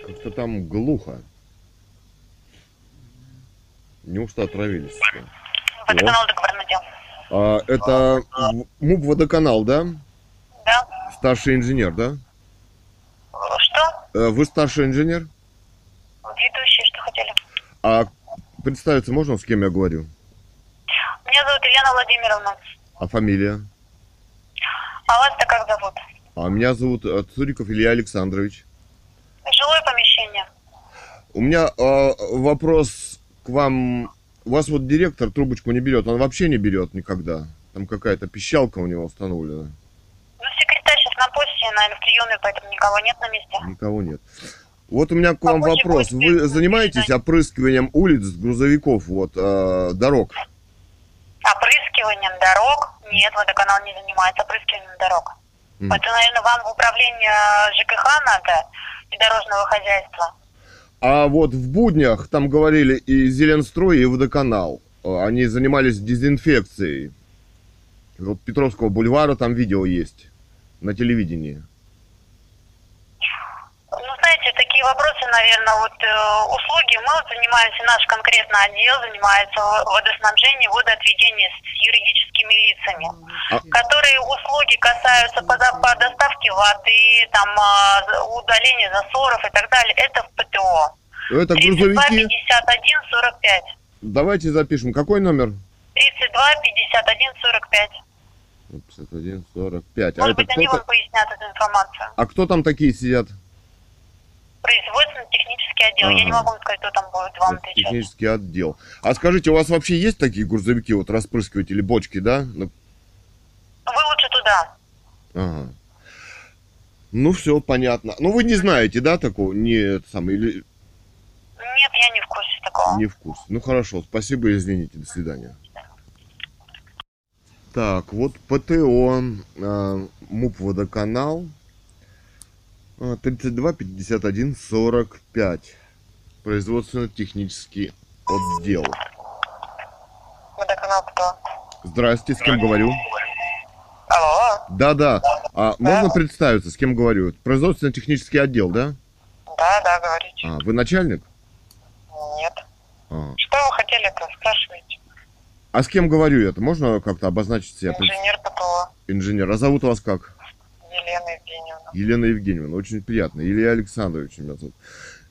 Как-то там глухо. Неужто отравились? Водоканал отдел. А, это МУП Водоканал, да? Да? Старший инженер, да? Что? Э, Вы старший инженер? Ведущие, что хотели? А представиться можно, с кем я говорю? Меня зовут Елена Владимировна. А фамилия? А вас-то как зовут? А меня зовут э, Цуриков Илья Александрович. Жилое помещение. У меня э, вопрос к вам. У вас вот директор трубочку не берет, он вообще не берет никогда. Там какая-то пищалка у него установлена. Ну, секретарь сейчас на посте, наверное, в приеме, поэтому никого нет на месте. Никого нет. Вот у меня к вам вопрос. Вы занимаетесь опрыскиванием улиц, грузовиков, вот, э, дорог? Опрыскиванием дорог? Нет, водоканал не занимается опрыскиванием дорог. Мгм. Это, наверное, вам в управление ЖКХ надо и дорожного хозяйства. А вот в буднях там говорили и Зеленстрой, и Водоканал. Э, Они занимались дезинфекцией. Вот Петровского бульвара там видео есть на телевидении. Знаете, такие вопросы, наверное, вот э, услуги, мы вот занимаемся, наш конкретно отдел занимается водоснабжением, водоотведением с юридическими лицами, А- которые услуги касаются по, по доставке воды, там, а, за- удаления засоров и так далее, это в ПТО. Это 32 грузовики. 51 45. Давайте запишем. Какой номер? 32 51 45. 51, 45. А Может это быть, они кто, вам пояснят эту информацию. а кто там такие сидят? Производственно-технический отдел. Я не Ага. могу сказать, кто там будет вам отвечать. Технический отдел. А скажите, у вас вообще есть такие грузовики, вот распрыскиватели, бочки, да? Ну, Вы лучше туда. Ага. Ну все, понятно. Ну вы не знаете, да, такого? Не, это самое, или Нет, я не в курсе такого. не в курсе. Ну хорошо, спасибо, извините, до свидания. Так, вот ПТО, э, МУП Водоканал, 32 51 45, производственно-технический отдел. Водоканал кто? Здрасте, с кем говорю? Алло, Да-да. А можно представиться, с кем говорю? Производственно-технический отдел, да? да, да, говорите. А, вы начальник? Нет. А. Что вы хотели-то, спрашиваете? А с кем говорю это? Можно как-то обозначить себя? Инженер ПТО Инженер. А зовут вас как? Елена Евгеньевна. Очень приятно. Илья Александрович меня зовут.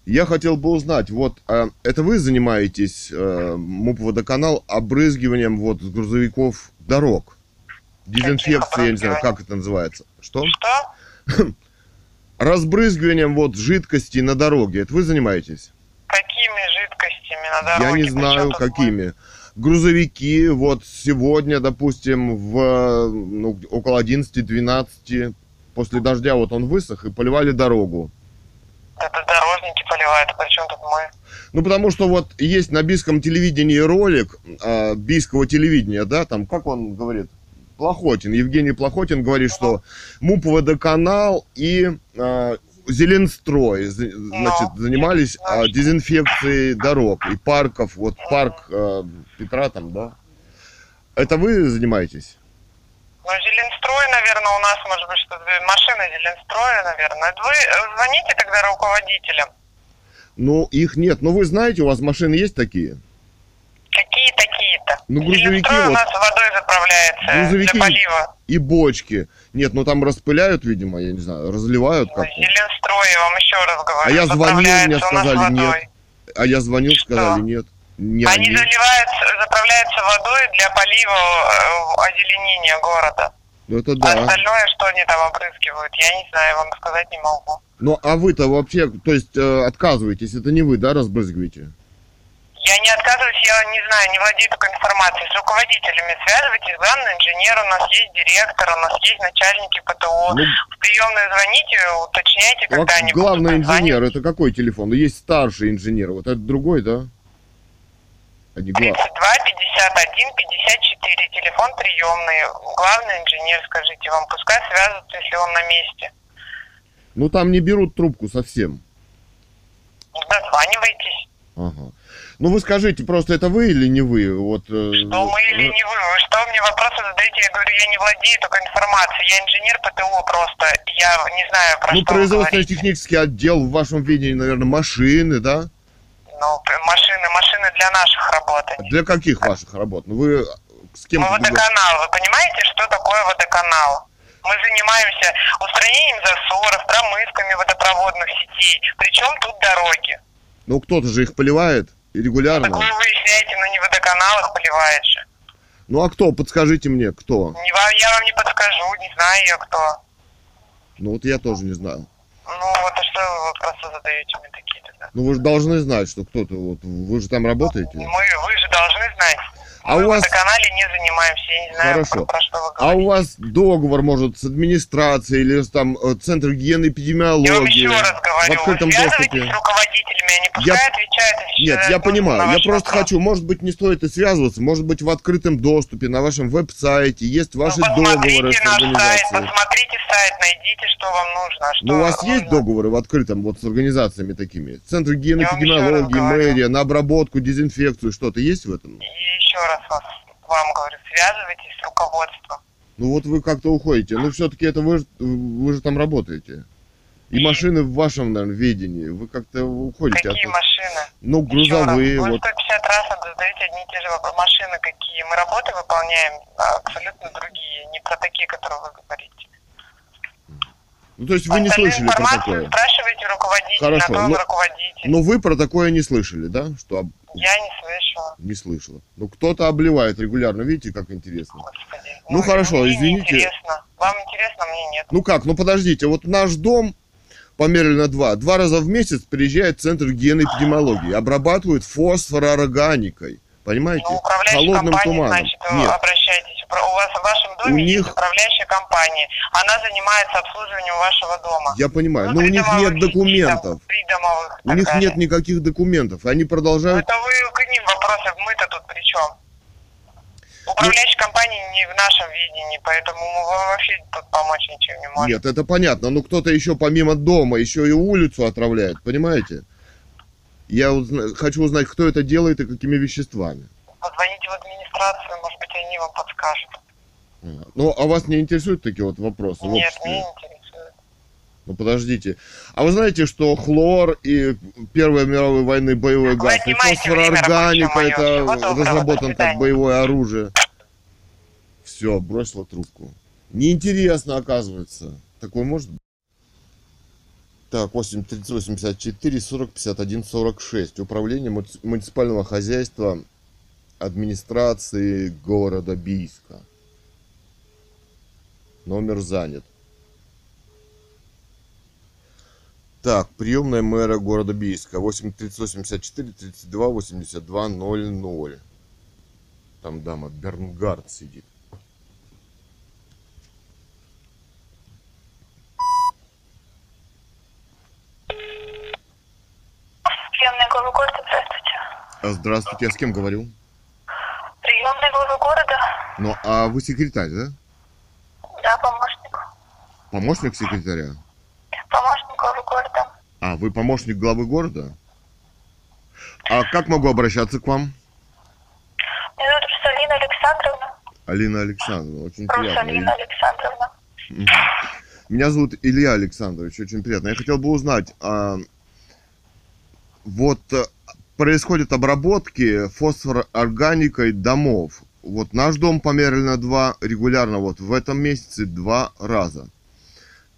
Я хотел бы узнать, вот, а, это вы занимаетесь, э, МУП Водоканал, обрызгиванием вот с грузовиков дорог? Дезинфекция, я не знаю, как это называется. Что? Что? Разбрызгиванием вот жидкости на дороге. Это вы занимаетесь? Какими жидкостями на Я дороге? не знаю, какими. Грузовики, вот сегодня, допустим, в ну, около 11-12 после дождя вот он высох и поливали дорогу. Это дорожники поливают, а при чем тут мы? Ну, потому что вот есть на бийском телевидении ролик э, бийского телевидения, да, там, как он говорит, Плохотин, Евгений Плохотин говорит, что МУП Водоканал и э, Зеленстрой, значит, занимались э, дезинфекцией дорог и парков, вот парк э, Петра там, да. Это вы занимаетесь? Ну, Зеленстрой, наверное, у нас, может быть, что-то... Машина Зеленстроя, наверное. Вы э, звоните тогда руководителям. Ну, их нет. Но вы знаете, у вас машины есть такие? Какие такие-то? Ну, грузовики Зеленстрой у вот. нас водой заправляется Грузовики для полива. и бочки. Нет, ну там распыляют, видимо, я не знаю, разливают Ну, как-то. Зеленстрой, я вам еще раз говорю. А я звонил, мне у сказали, нет. А я звонил, Что? сказали нет. Не Они они. заливаются, заправляются водой для полива э, озеленения города. Ну это А да. остальное, что они там опрыскивают, я не знаю, вам сказать не могу. Ну а вы-то вообще, то есть э, отказываетесь, это не вы, да, разбрызгиваете? Я не отказываюсь, я не знаю, не владею такой информацией. С руководителями связывайтесь, главный инженер, у нас есть директор, у нас есть начальники ПТО. Ну, В приемную звоните, уточняйте, а когда они главный будут звонить. инженер, это какой телефон? Есть старший инженер, вот это другой, да? А не глав- 32 51 54, телефон приемный. Главный инженер, скажите вам, пускай связываются, если он на месте. Ну там не берут трубку совсем. Дозванивайтесь. Ага. Ну вы скажите, просто это вы или не вы? Вот, э, Что мы или не вы? Вы что мне вопросы задаете? Я говорю, я не владею такой информацией. Я инженер ПТО просто. Я не знаю, про Ну, что говорите. производственно-технический отдел в вашем видении, наверное, машины, да? Ну, машины, машины для наших работаний. Для каких ваших работ? Ну, вы с кем... Мы водоканал. Вы понимаете, что такое водоканал? Мы занимаемся устранением засоров, промывками водопроводных сетей. Причем тут дороги. Ну, кто-то же их поливает и регулярно. Так вы выясняете, но не водоканал их поливает же. Ну, а кто? Подскажите мне, кто? Не вам, я вам не подскажу, не знаю я кто. Ну, вот я тоже не знаю. Ну, вот и что вы вопросы задаете мне такие? Ну, вы же должны знать, что кто-то... Вот, вы же там работаете. Мы, вы же должны знать. А Мы у вас- в водоканале не занимаемся, я не знаю, Хорошо. про, про что вы А говорите. у вас договор, может, с администрацией или с там э, Центр гигиены эпидемиологии? Я вам еще раз в говорю, открытом связывайтесь доступе? с руководителями, они пускай Я- отвечают. Нет, я понимаю. Я просто вопрос. хочу, может быть, не стоит и связываться, может быть, в открытом доступе на вашем веб-сайте есть Ну, ваши договоры посмотрите с наш сайт, организацией. посмотрите сайт, найдите, что вам нужно. Что Ну, у вас нужно. есть договоры в открытом вот с организациями такими? Центр гигиены, еще эпидемиологии, мэрия, на обработку, дезинфекцию, что-то есть в этом? И еще раз вас, вам говорю, связывайтесь с руководством. Ну вот вы как-то уходите. Ну все-таки это вы, вы же там работаете. И машины в вашем, наверное, ведении. Вы как-то уходите Какие от... машины? Ну, Еще раз, грузовые, Вы вот. 150 раз задаете одни и те же вопросы. Машины какие? Мы работы выполняем а абсолютно другие, не про такие, которые вы говорите. Ну, то есть вы не слышали про такое? спрашивайте руководителя, Хорошо, ну- руководитель. Но вы про такое не слышали, да? Что Я не слышала, не слышала. Ну, кто-то обливает регулярно, видите, как интересно. господи. Ну, хорошо, мне извините. Интересно. Вам интересно, мне нет. Ну как, ну подождите, вот наш дом померили на два. Два раза в месяц приезжает Центр гигиены и эпидемиологии, обрабатывают фосфорорганикой. Понимаете? Ну, Холодным туманом. значит, вы Нет, обращайтесь. У вас в вашем доме У есть них- управляющая компания. Она занимается обслуживанием вашего дома. я понимаю, Ну, но у них нет документов. там, У них далее. нет никаких документов. Они Ну, продолжают... Это вы к ним вопросы, мы-то тут при чем? Управляющая Ну- компания не в нашем видении, поэтому мы вам вообще тут помочь ничем не можем. Нет, это понятно. Но кто-то еще помимо дома еще и улицу отравляет, понимаете? Я узна- хочу узнать, кто это делает и какими веществами. Позвоните в администрацию, может быть, они вам подскажут. Ну, а вас не интересуют такие вот вопросы? Нет, не интересует. Ну подождите. А вы знаете, что хлор и Первой мировой войны боевой Вы газ и фосфорорганика это доброго, до разработан как боевое оружие. Все, бросила трубку. Неинтересно, оказывается. Такое может быть? Так, 8 38 54 40 51 46. Управление муници- муниципального хозяйства администрации города Бийска. Номер занят. Так, приемная мэра города Бийска. 8 38 32 82 00. Там дама Бернгард сидит. Приемная главы города, здравствуйте. Я с кем говорю? Приемная главы города? Ну, а вы секретарь, да? Да, помощник. Помощник секретаря? Помощник главы города. А, вы помощник главы города? А как могу обращаться к вам? Меня зовут Русалина Александровна. Алина Александровна, очень приятно. Русалина Александровна. Меня зовут Илья Александрович, очень приятно. Я хотел бы узнать, а, вот э, происходят обработки фосфорорганикой домов. Вот наш дом померили на два регулярно, вот в этом месяце два раза.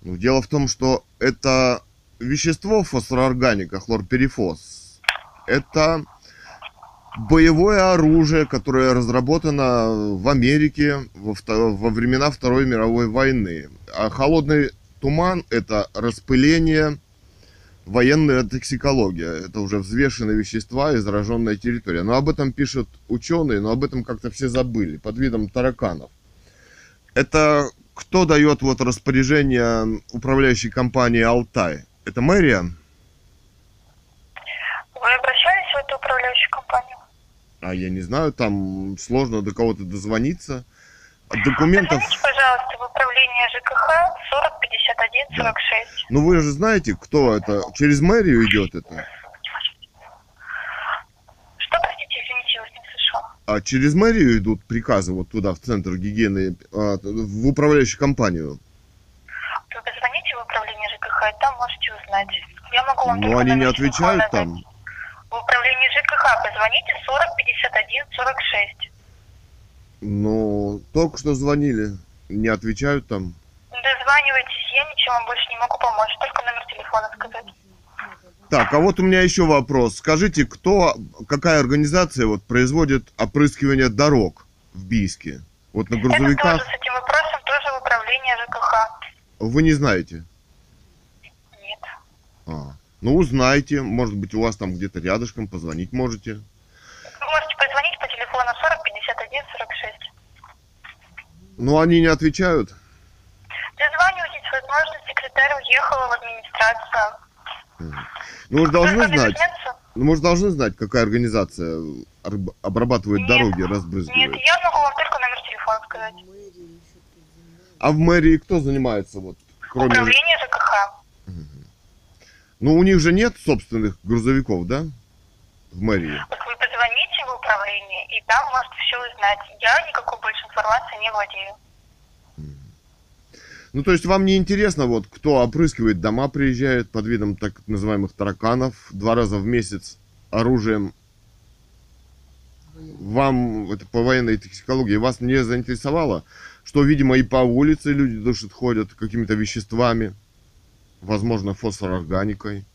Ну, дело в том, что это вещество фосфорорганика, хлорперифос, это боевое оружие, которое разработано в Америке во, во времена Второй мировой войны. А холодный туман – это распыление, военная токсикология. Это уже взвешенные вещества и зараженная территория. Но об этом пишут ученые, но об этом как-то все забыли, под видом тараканов. Это кто дает вот распоряжение управляющей компании «Алтай»? Это мэрия? Вы обращались в эту управляющую компанию? А я не знаю, там сложно до кого-то дозвониться. Документов... Позвоните, пожалуйста, в управление ЖКХ 40 51 46. Ну вы же знаете, кто это? Через мэрию идет это? Что, простите, извините, я вас не слышала. А через мэрию идут приказы вот туда, в центр гигиены, а, в управляющую компанию? Вы позвоните в управление ЖКХ, и там можете узнать. Я могу вам Ну они не отвечают там. В управление ЖКХ позвоните 40 51 46. Ну, только что звонили, не отвечают там. Дозванивайтесь, я ничем вам больше не могу помочь, только номер телефона сказать. Так, а вот у меня еще вопрос. Скажите, кто, какая организация вот производит опрыскивание дорог в Бийске? Вот на Это грузовиках тоже с этим вопросом тоже в управление ЖКХ. вы не знаете? Нет. А, ну узнайте, может быть у вас там где-то рядышком, позвонить можете. Вы можете позвонить по телефону 40 51 46. Ну они не отвечают. Дозванивайтесь, возможно, секретарь уехала в администрацию. Ну же должны знать. Ну мы же должны знать, какая организация обрабатывает Нет. дороги, Нет, разбрызгивает. я могу вам только номер телефона сказать. А в мэрии кто занимается вот, кроме... Управление ЖКХ. Ну у них же нет собственных грузовиков, да? В мэрии. Вот вы и там можете все узнать. Я никакой больше информации не владею. Ну, то есть вам не интересно, вот, кто опрыскивает дома, приезжает под видом так называемых тараканов два раза в месяц оружием. Вам это по военной токсикологии вас не заинтересовало, что, видимо, и по улице люди душат, ходят какими-то веществами, возможно, фосфорорганикой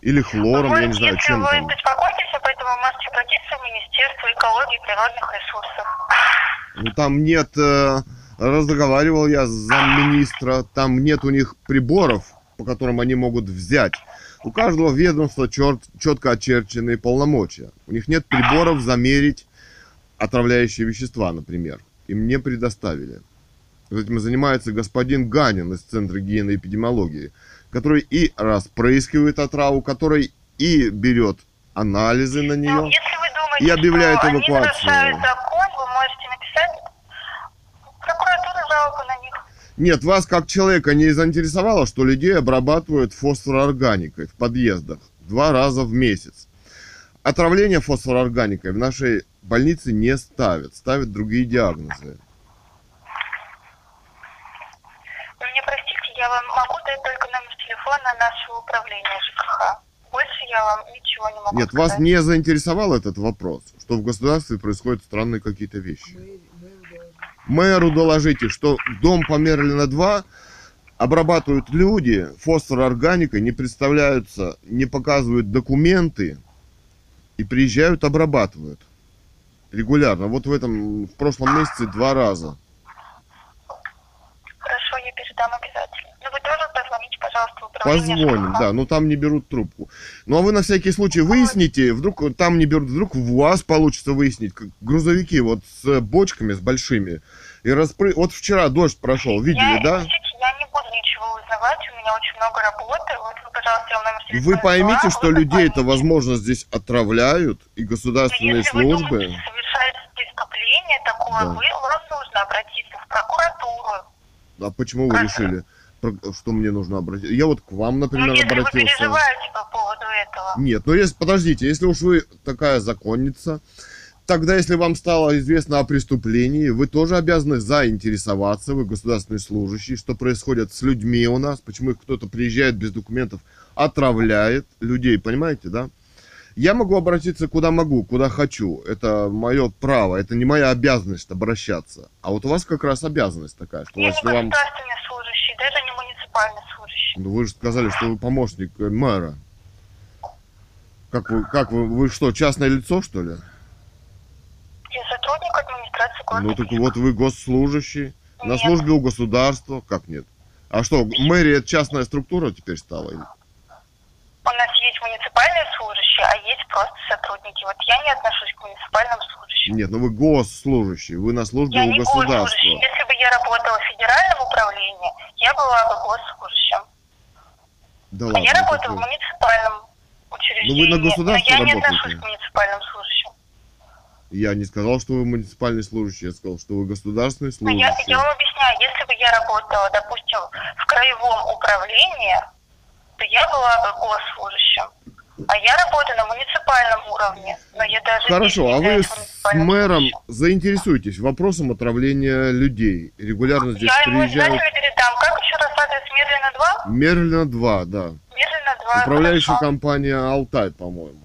или хлором, я не знаю, чем вы там. В Министерство экологии и природных ресурсов. Ну, там нет, э, разговаривал я с замминистра, там нет у них приборов, по которым они могут взять. У каждого ведомства чет, четко очерченные полномочия. У них нет приборов замерить отравляющие вещества, например. Им не предоставили. Этим занимается господин Ганин из Центра гигиены и эпидемиологии, который и распрыскивает отраву, который и берет анализы на Ну, нее. если вы И объявляет что эвакуацию. они закон, вы можете написать прокуратуру жалобу на них. Нет, вас как человека не заинтересовало, что людей обрабатывают фосфорорганикой в подъездах два раза в месяц. Отравление фосфорорганикой в нашей больнице не ставят, ставят другие диагнозы. Вы мне простите, я вам могу дать только номер телефона нашего управления ЖКХ. Больше я вам ничего не могу Нет, сказать. вас не заинтересовал этот вопрос, что в государстве происходят странные какие-то вещи. Мэру доложите, что дом Померлина 2 обрабатывают люди фосфорорганикой, не представляются, не показывают документы и приезжают, обрабатывают. Регулярно. Вот в этом, в прошлом месяце два раза. Хорошо, я передам обязательно. Но вы тоже управление Позвоним, да, но там не берут трубку. Ну а вы на всякий случай выясните, вдруг там не берут, вдруг у вас получится выяснить, как грузовики вот с бочками, с большими, и распры... Вот вчера дождь прошел, видели, я, да? я не буду ничего узнавать, у меня очень много работы. Вот вы, пожалуйста, я вам номер Вы поймите, дала, что вы людей-то, позвоните. возможно, здесь отравляют, и государственные Если вы службы. думаете совершать преступление такое, Да. вы, вам нужно обратиться в прокуратуру. А почему вы решили, что мне нужно обратиться? Я вот к вам, Ну, например, если вы обратился. переживаете по поводу этого. Нет, ну если, подождите, если уж вы такая законница, тогда если вам стало известно о преступлении, вы тоже обязаны заинтересоваться, вы государственный служащий, что происходит с людьми у нас, почему их кто-то приезжает без документов, отравляет людей, понимаете, да? Я могу обратиться куда могу, куда хочу. Это мое право, это не моя обязанность обращаться. А вот у вас как раз обязанность такая, что Я если вам... не муниципальный служащий. Ну, вы же сказали, что вы помощник э, мэра. Как вы, как вы, вы что, частное лицо, что ли? Я сотрудник администрации города Ну так вот вы госслужащий, на Нет. службе у государства, как нет? А что, мэрия это частная структура теперь стала? У нас есть муниципальные служащие, а есть просто сотрудники. Вот я не отношусь к муниципальным служащим. Нет, ну вы госслужащий, вы на службе Я у не государства. Если бы я работала в федеральном управлении, я была бы госслужащим. Да А ладно. я работаю в муниципальном учреждении. Ну, вы на государство но я не работаете? отношусь к муниципальным служащим. Я не сказал, что вы муниципальный служащий, я сказал, что вы государственный Но Ну, я, служащий. я вам объясняю, если бы я работала, допустим, в краевом управлении, то я была бы госслужащим. А я работаю на муниципальном уровне. Но я даже Хорошо, а вы с мэром служащим. заинтересуйтесь вопросом отравления людей. Регулярно здесь Я ему приезжают. обязательно передам. Как еще раз адрес Медленно 2? Мерлина 2, да. Медленно 2. Управляющая хорошо. компания Алтай, по-моему.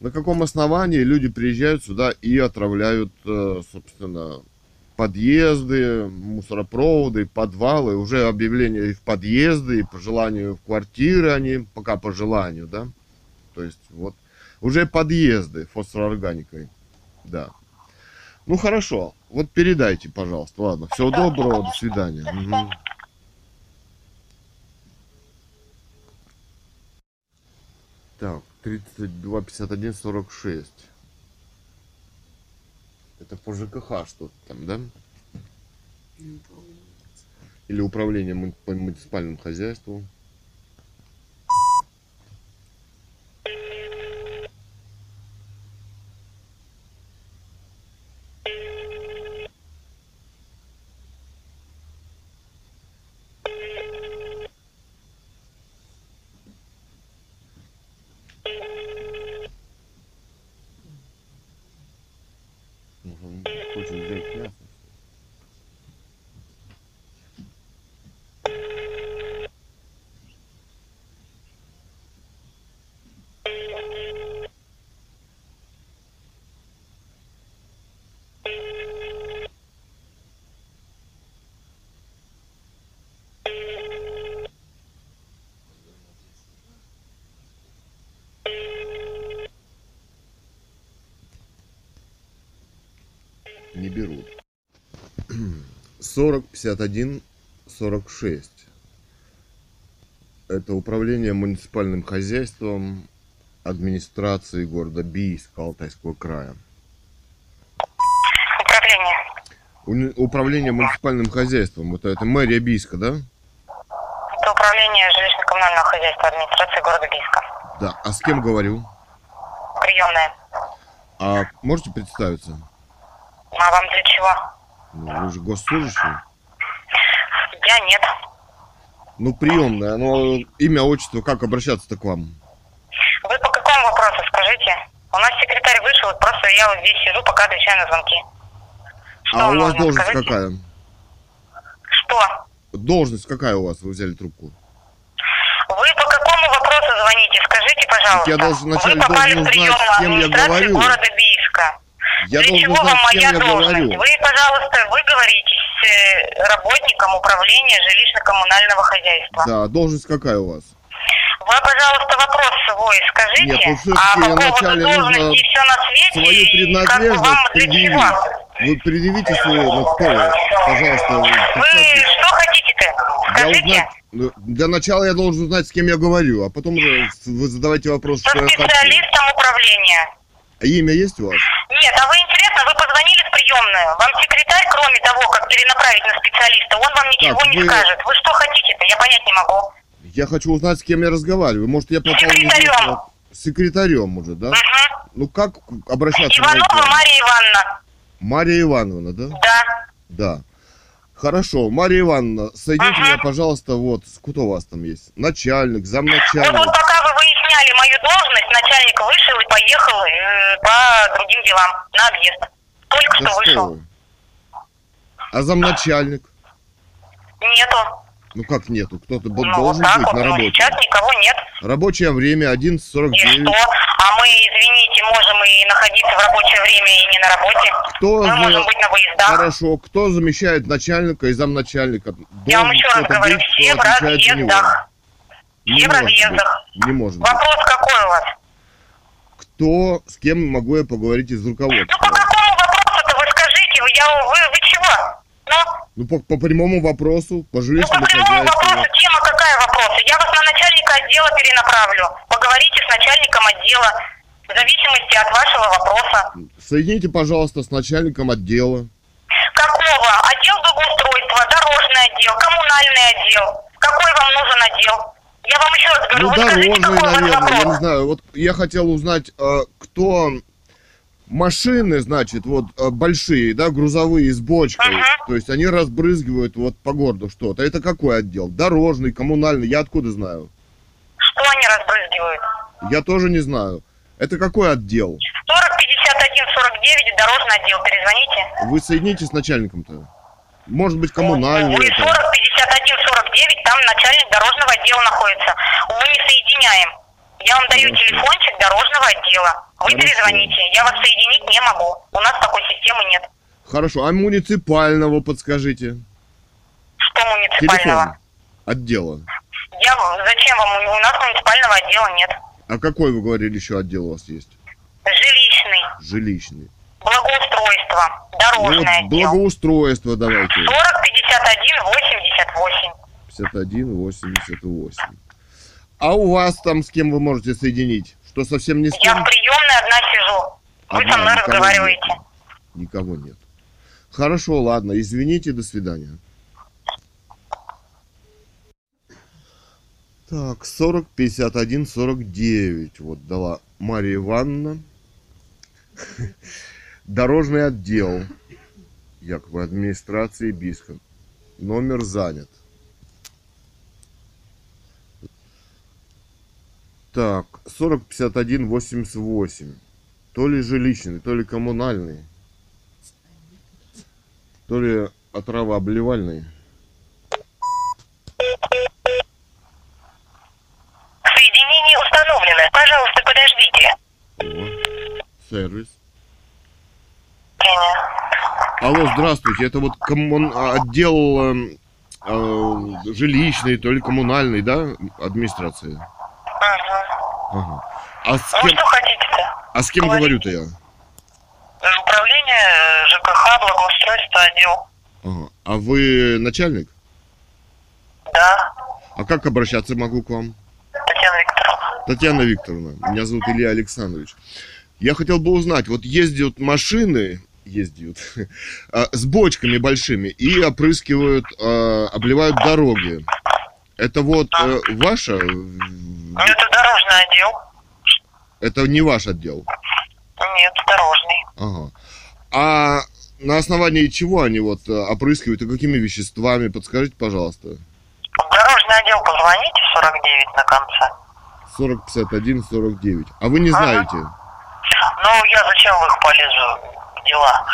На каком основании люди приезжают сюда и отравляют, э, собственно, подъезды, мусоропроводы, подвалы, уже объявления и в подъезды, и по желанию в квартиры они, пока по желанию, да? То есть вот уже подъезды фосфороорганикой, да. Ну хорошо, вот передайте, пожалуйста, ладно. Всего доброго, до свидания. Мгм. Так, 32, 51, 46. Это по ЖКХ что-то там, да? Или управление муни- по муниципальному хозяйству. Угу. Хочет взять мясо. Не берут. 40, 51, 46. Это управление муниципальным хозяйством администрации города Бийска Алтайского края. Управление. Уни- Управление муниципальным хозяйством. Вот это мэрия Бийска, да? Это управление жилищно-коммунального хозяйства администрации города Бийска. Да. А с кем говорю? Приемная. А можете представиться? А вам для чего? Ну, вы же госслужащий. Я нет. Ну, приемная. Ну, имя, отчество, как обращаться-то к вам? Вы по какому вопросу скажите? У нас секретарь вышел, просто я вот здесь сижу, пока отвечаю на звонки. Что а у вас должность скажите? какая? Что? Должность какая у вас? Вы взяли трубку? Вы по какому вопросу звоните? Скажите, пожалуйста. я должен попали должен узнать, с кем я говорю. города. Я Для чего знать, вам моя я должность? говорю. Вы, пожалуйста, вы говорите с э, работником управления жилищно-коммунального хозяйства. Да, должность какая у вас? Вы, пожалуйста, вопрос свой скажите, Нет, ну, всё-таки а по поводу должности все на свете, Свою и как вам для чего? Вы предъявите свою, ну кто вы? Пожалуйста, Вы представьтесь. что хотите-то? Я Скажите. узнать, ну, для начала я должен узнать, с кем я говорю, а потом уже вы задавайте вопрос, я хочу. специалистом управления. А имя есть у вас? Нет, а вы интересно, вы позвонили в приемную. Вам секретарь, кроме того, как перенаправить на специалиста, он вам ничего Так, не вы- скажет. Вы что хотите-то? Я понять не могу. Я хочу узнать, с кем я разговариваю. Может, я попал не Секретарем. С секретарем уже, да? Угу. Ну как обращаться? Иванова? Мария Ивановна. Мария Ивановна, да? Да. Да. Хорошо, Мария Ивановна, соедините Ага. меня, пожалуйста, вот, кто у вас там есть? Начальник, Вот, замначальник. вот пока вы выясняли мою должность, начальник вышел и поехал э, по другим делам на объезд. Только Да что что вышел. вы? А замначальник? Нету. Ну как нету? Кто-то Ну, вот должен так быть вот. на Ну, работе. сейчас никого нет. Рабочее время И 11.49. что? А мы, извините, можем и находиться в рабочее время и не на работе. Кто Мы за- можем быть на выездах. Хорошо, кто замещает начальника и замначальника? Я вам Должен еще раз говорю, быть, все в разъездах. Не Все в может быть. разъездах. Не может быть. Вопрос какой у вас? кто, с кем могу я поговорить из Ну, по руководства? какому вопросу-то вы скажите? Вы, я, вы, вы чего? Ну, Ну, по, по прямому вопросу, по ну, жилищному по прямому хозяйству. вопросу, тема какая вопросы? Я вас на начальника отдела перенаправлю. Поговорите с начальником отдела. В зависимости от вашего вопроса. Соедините, пожалуйста, с начальником отдела. Какого? Отдел благоустройства, дорожный отдел, коммунальный отдел. Какой вам нужен отдел? Я вам еще раз говорю, Ну, скажите, какой у вас наверное, я не знаю. Вот я хотел узнать, э, кто машины, значит, вот э, большие, да, грузовые с бочкой, Ага. то есть они разбрызгивают вот по городу что-то. Это какой отдел? Дорожный, коммунальный, я откуда знаю? Что они разбрызгивают? Я тоже не знаю. Это какой отдел? 40 51 49, дорожный отдел, перезвоните. Вы соедините с начальником-то? Может быть, коммунальный Вы 40 это? 51 49, там начальник дорожного отдела находится. Мы не соединяем. Я вам даю Хорошо. телефончик дорожного отдела. Вы Хорошо. перезвоните. Я вас соединить не могу. У нас такой системы нет. Хорошо, а муниципального подскажите? Что Телефон муниципального? отдела. Я, зачем вам? У нас муниципального отдела нет. А какой, вы говорили, еще отдел у вас есть? Жилищный, Жилищный. Благоустройство, дорожный вот благоустройство давайте. 40 51 88. 51, 88. А у вас там с кем вы можете соединить? Что совсем не с Я кем? в приемной одна сижу. Вы Одна, со мной никого разговариваете. нет. Никого нет. Хорошо, ладно, извините, до свидания. Так, 40, 51, 49. Вот дала Мария Ивановна. Дорожный отдел. Якобы администрации Биска. Номер занят. Так, 40, 51, 88. То ли жилищный, то ли коммунальный. То ли отравообливальный. Соединение установлено. Пожалуйста, подождите. О, сервис. Алло, здравствуйте. Это вот коммун... а, отдел эм, э, жилищный, то ли коммунальный, да, администрации? Угу. Ага. А с Ну кем, что хотите-то? а с кем говорю-то я? Управление э, ЖКХ, благоустройство, отдел. Ага. А вы начальник? Да, А как обращаться могу к вам? Татьяна Викторовна. Татьяна Викторовна, меня зовут Илья Александрович. Я хотел бы узнать, вот ездят машины, ездят, а, с бочками большими и опрыскивают, а, обливают дороги. Это вот э, ваше, Ну, Это дорожный отдел. это не ваш отдел. Нет, дорожный. Ага. А на основании чего они вот э, опрыскивают и какими веществами? Подскажите, пожалуйста. В дорожный отдел позвоните, 49 на конце. 40 51 49. А вы не Ага. знаете? Ну, я зачем в их полезу дела?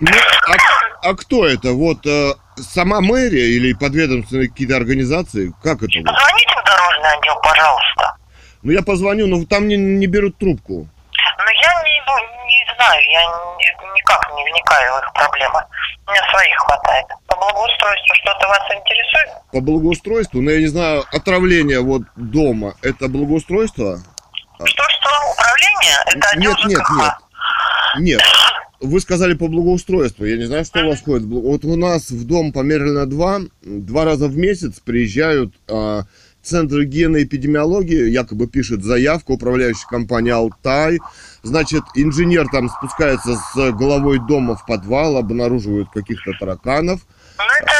Ну, а, а кто это? Вот э, сама мэрия или подведомственные какие-то организации? Как это? вот? Позвоните в дорожный отдел, пожалуйста. Ну я позвоню, но там не, не берут трубку. Ну, я не, ну, не знаю, я ни- никак не вникаю в их проблемы. У меня своих хватает. По благоустройству что-то вас интересует? По благоустройству, но я не знаю, отравление вот дома, это благоустройство? Что-что? Управление? Это отдел Нет, нет, ЖКХ. нет. Нет. Вы сказали по благоустройству. Я не знаю, что у вас бл- Вот у нас в дом померено два. Два раза в месяц приезжают а, Центр генной эпидемиологии, якобы пишет заявку управляющая компания «Алтай». Значит, инженер там спускается с головой дома в подвал, обнаруживают каких-то тараканов. Ну, это,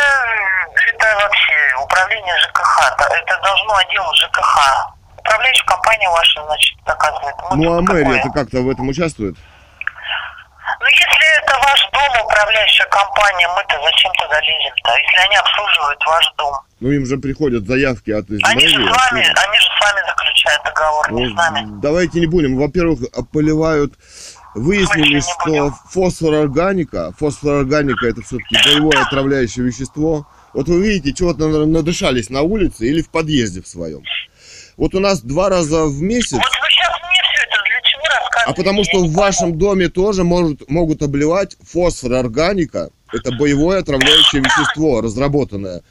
это вообще управление ЖКХ. Это должно отдел ЖКХ. Управляющая компания ваша, значит, наказывает. Вот Ну, а мэрия это как-то в этом участвует? Ну, если это ваш дом, управляющая компания, мы-то зачем туда лезем-то? Если они обслуживают ваш дом. Ну, им же приходят заявки от из Они же с вами, они же с вами заключают договор, не с нами. Ну, давайте не будем. Во-первых, поливают. Выяснили, что фосфорорганика, фосфорорганика это все-таки боевое отравляющее вещество. Вот вы видите, чего-то надышались на улице или в подъезде в своем. Вот у нас два раза в месяц, Вот вы сейчас мне все это для чего рассказываете? а потому что в вашем доме тоже может, могут обливать фосфорорганика. Это боевое отравляющее вещество, разработанное э,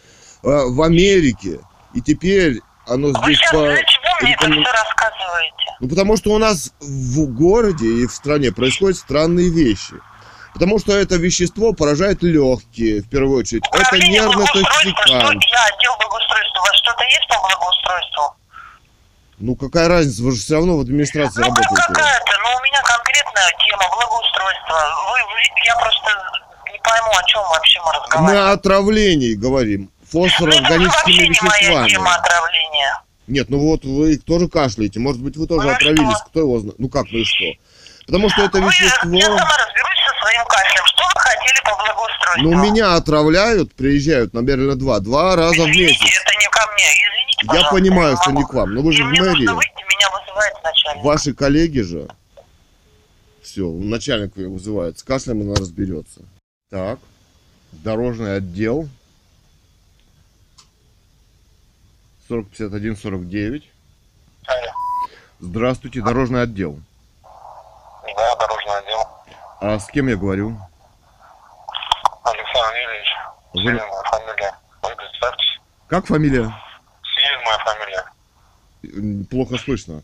в Америке. И теперь оно Вы здесь сейчас по... для чего мне это все рассказываете? Ну, потому что у нас в городе и в стране происходят странные вещи. Потому что это вещество поражает легкие, в первую очередь. Это Управление нервный благоустройства, токсикант. Что, я отдел благоустройства. У вас что-то есть по благоустройству? Ну, какая разница, вы же все равно в администрации Ну, работаете. какая-то, но у меня конкретная тема благоустройства. Вы, я просто не пойму, о чем вообще мы Мы разговариваем. о отравлении говорим. Ну, это Фосфорорганическими вообще не моя веществами. тема отравления. Нет, ну вот вы тоже кашляете. Может быть, вы тоже Ну отравились. что? Кто его знает? Ну как, ну и что? Потому что это Вы, вещество... я сама разберусь со своим кашлем. Что хотели по благоустройству? Ну, меня отравляют, приезжают на Мерлина-2 два раза в Извините, месяц. это не ко мне. Извините, Я пожалуйста, понимаю, не что не к вам, но вы же И в мэрии. выйти, меня вызывает начальник. Ваши коллеги же... Все, начальник ее вызывает. С кашлем она разберется. Так, дорожный отдел. 4051-49. Здравствуйте, дорожный отдел. Да, дорожный отдел. А с кем я говорю? Александр Юрьевич. Вы- Силин моя фамилия. Вы представьтесь. Как фамилия? Силин моя фамилия. Плохо слышно.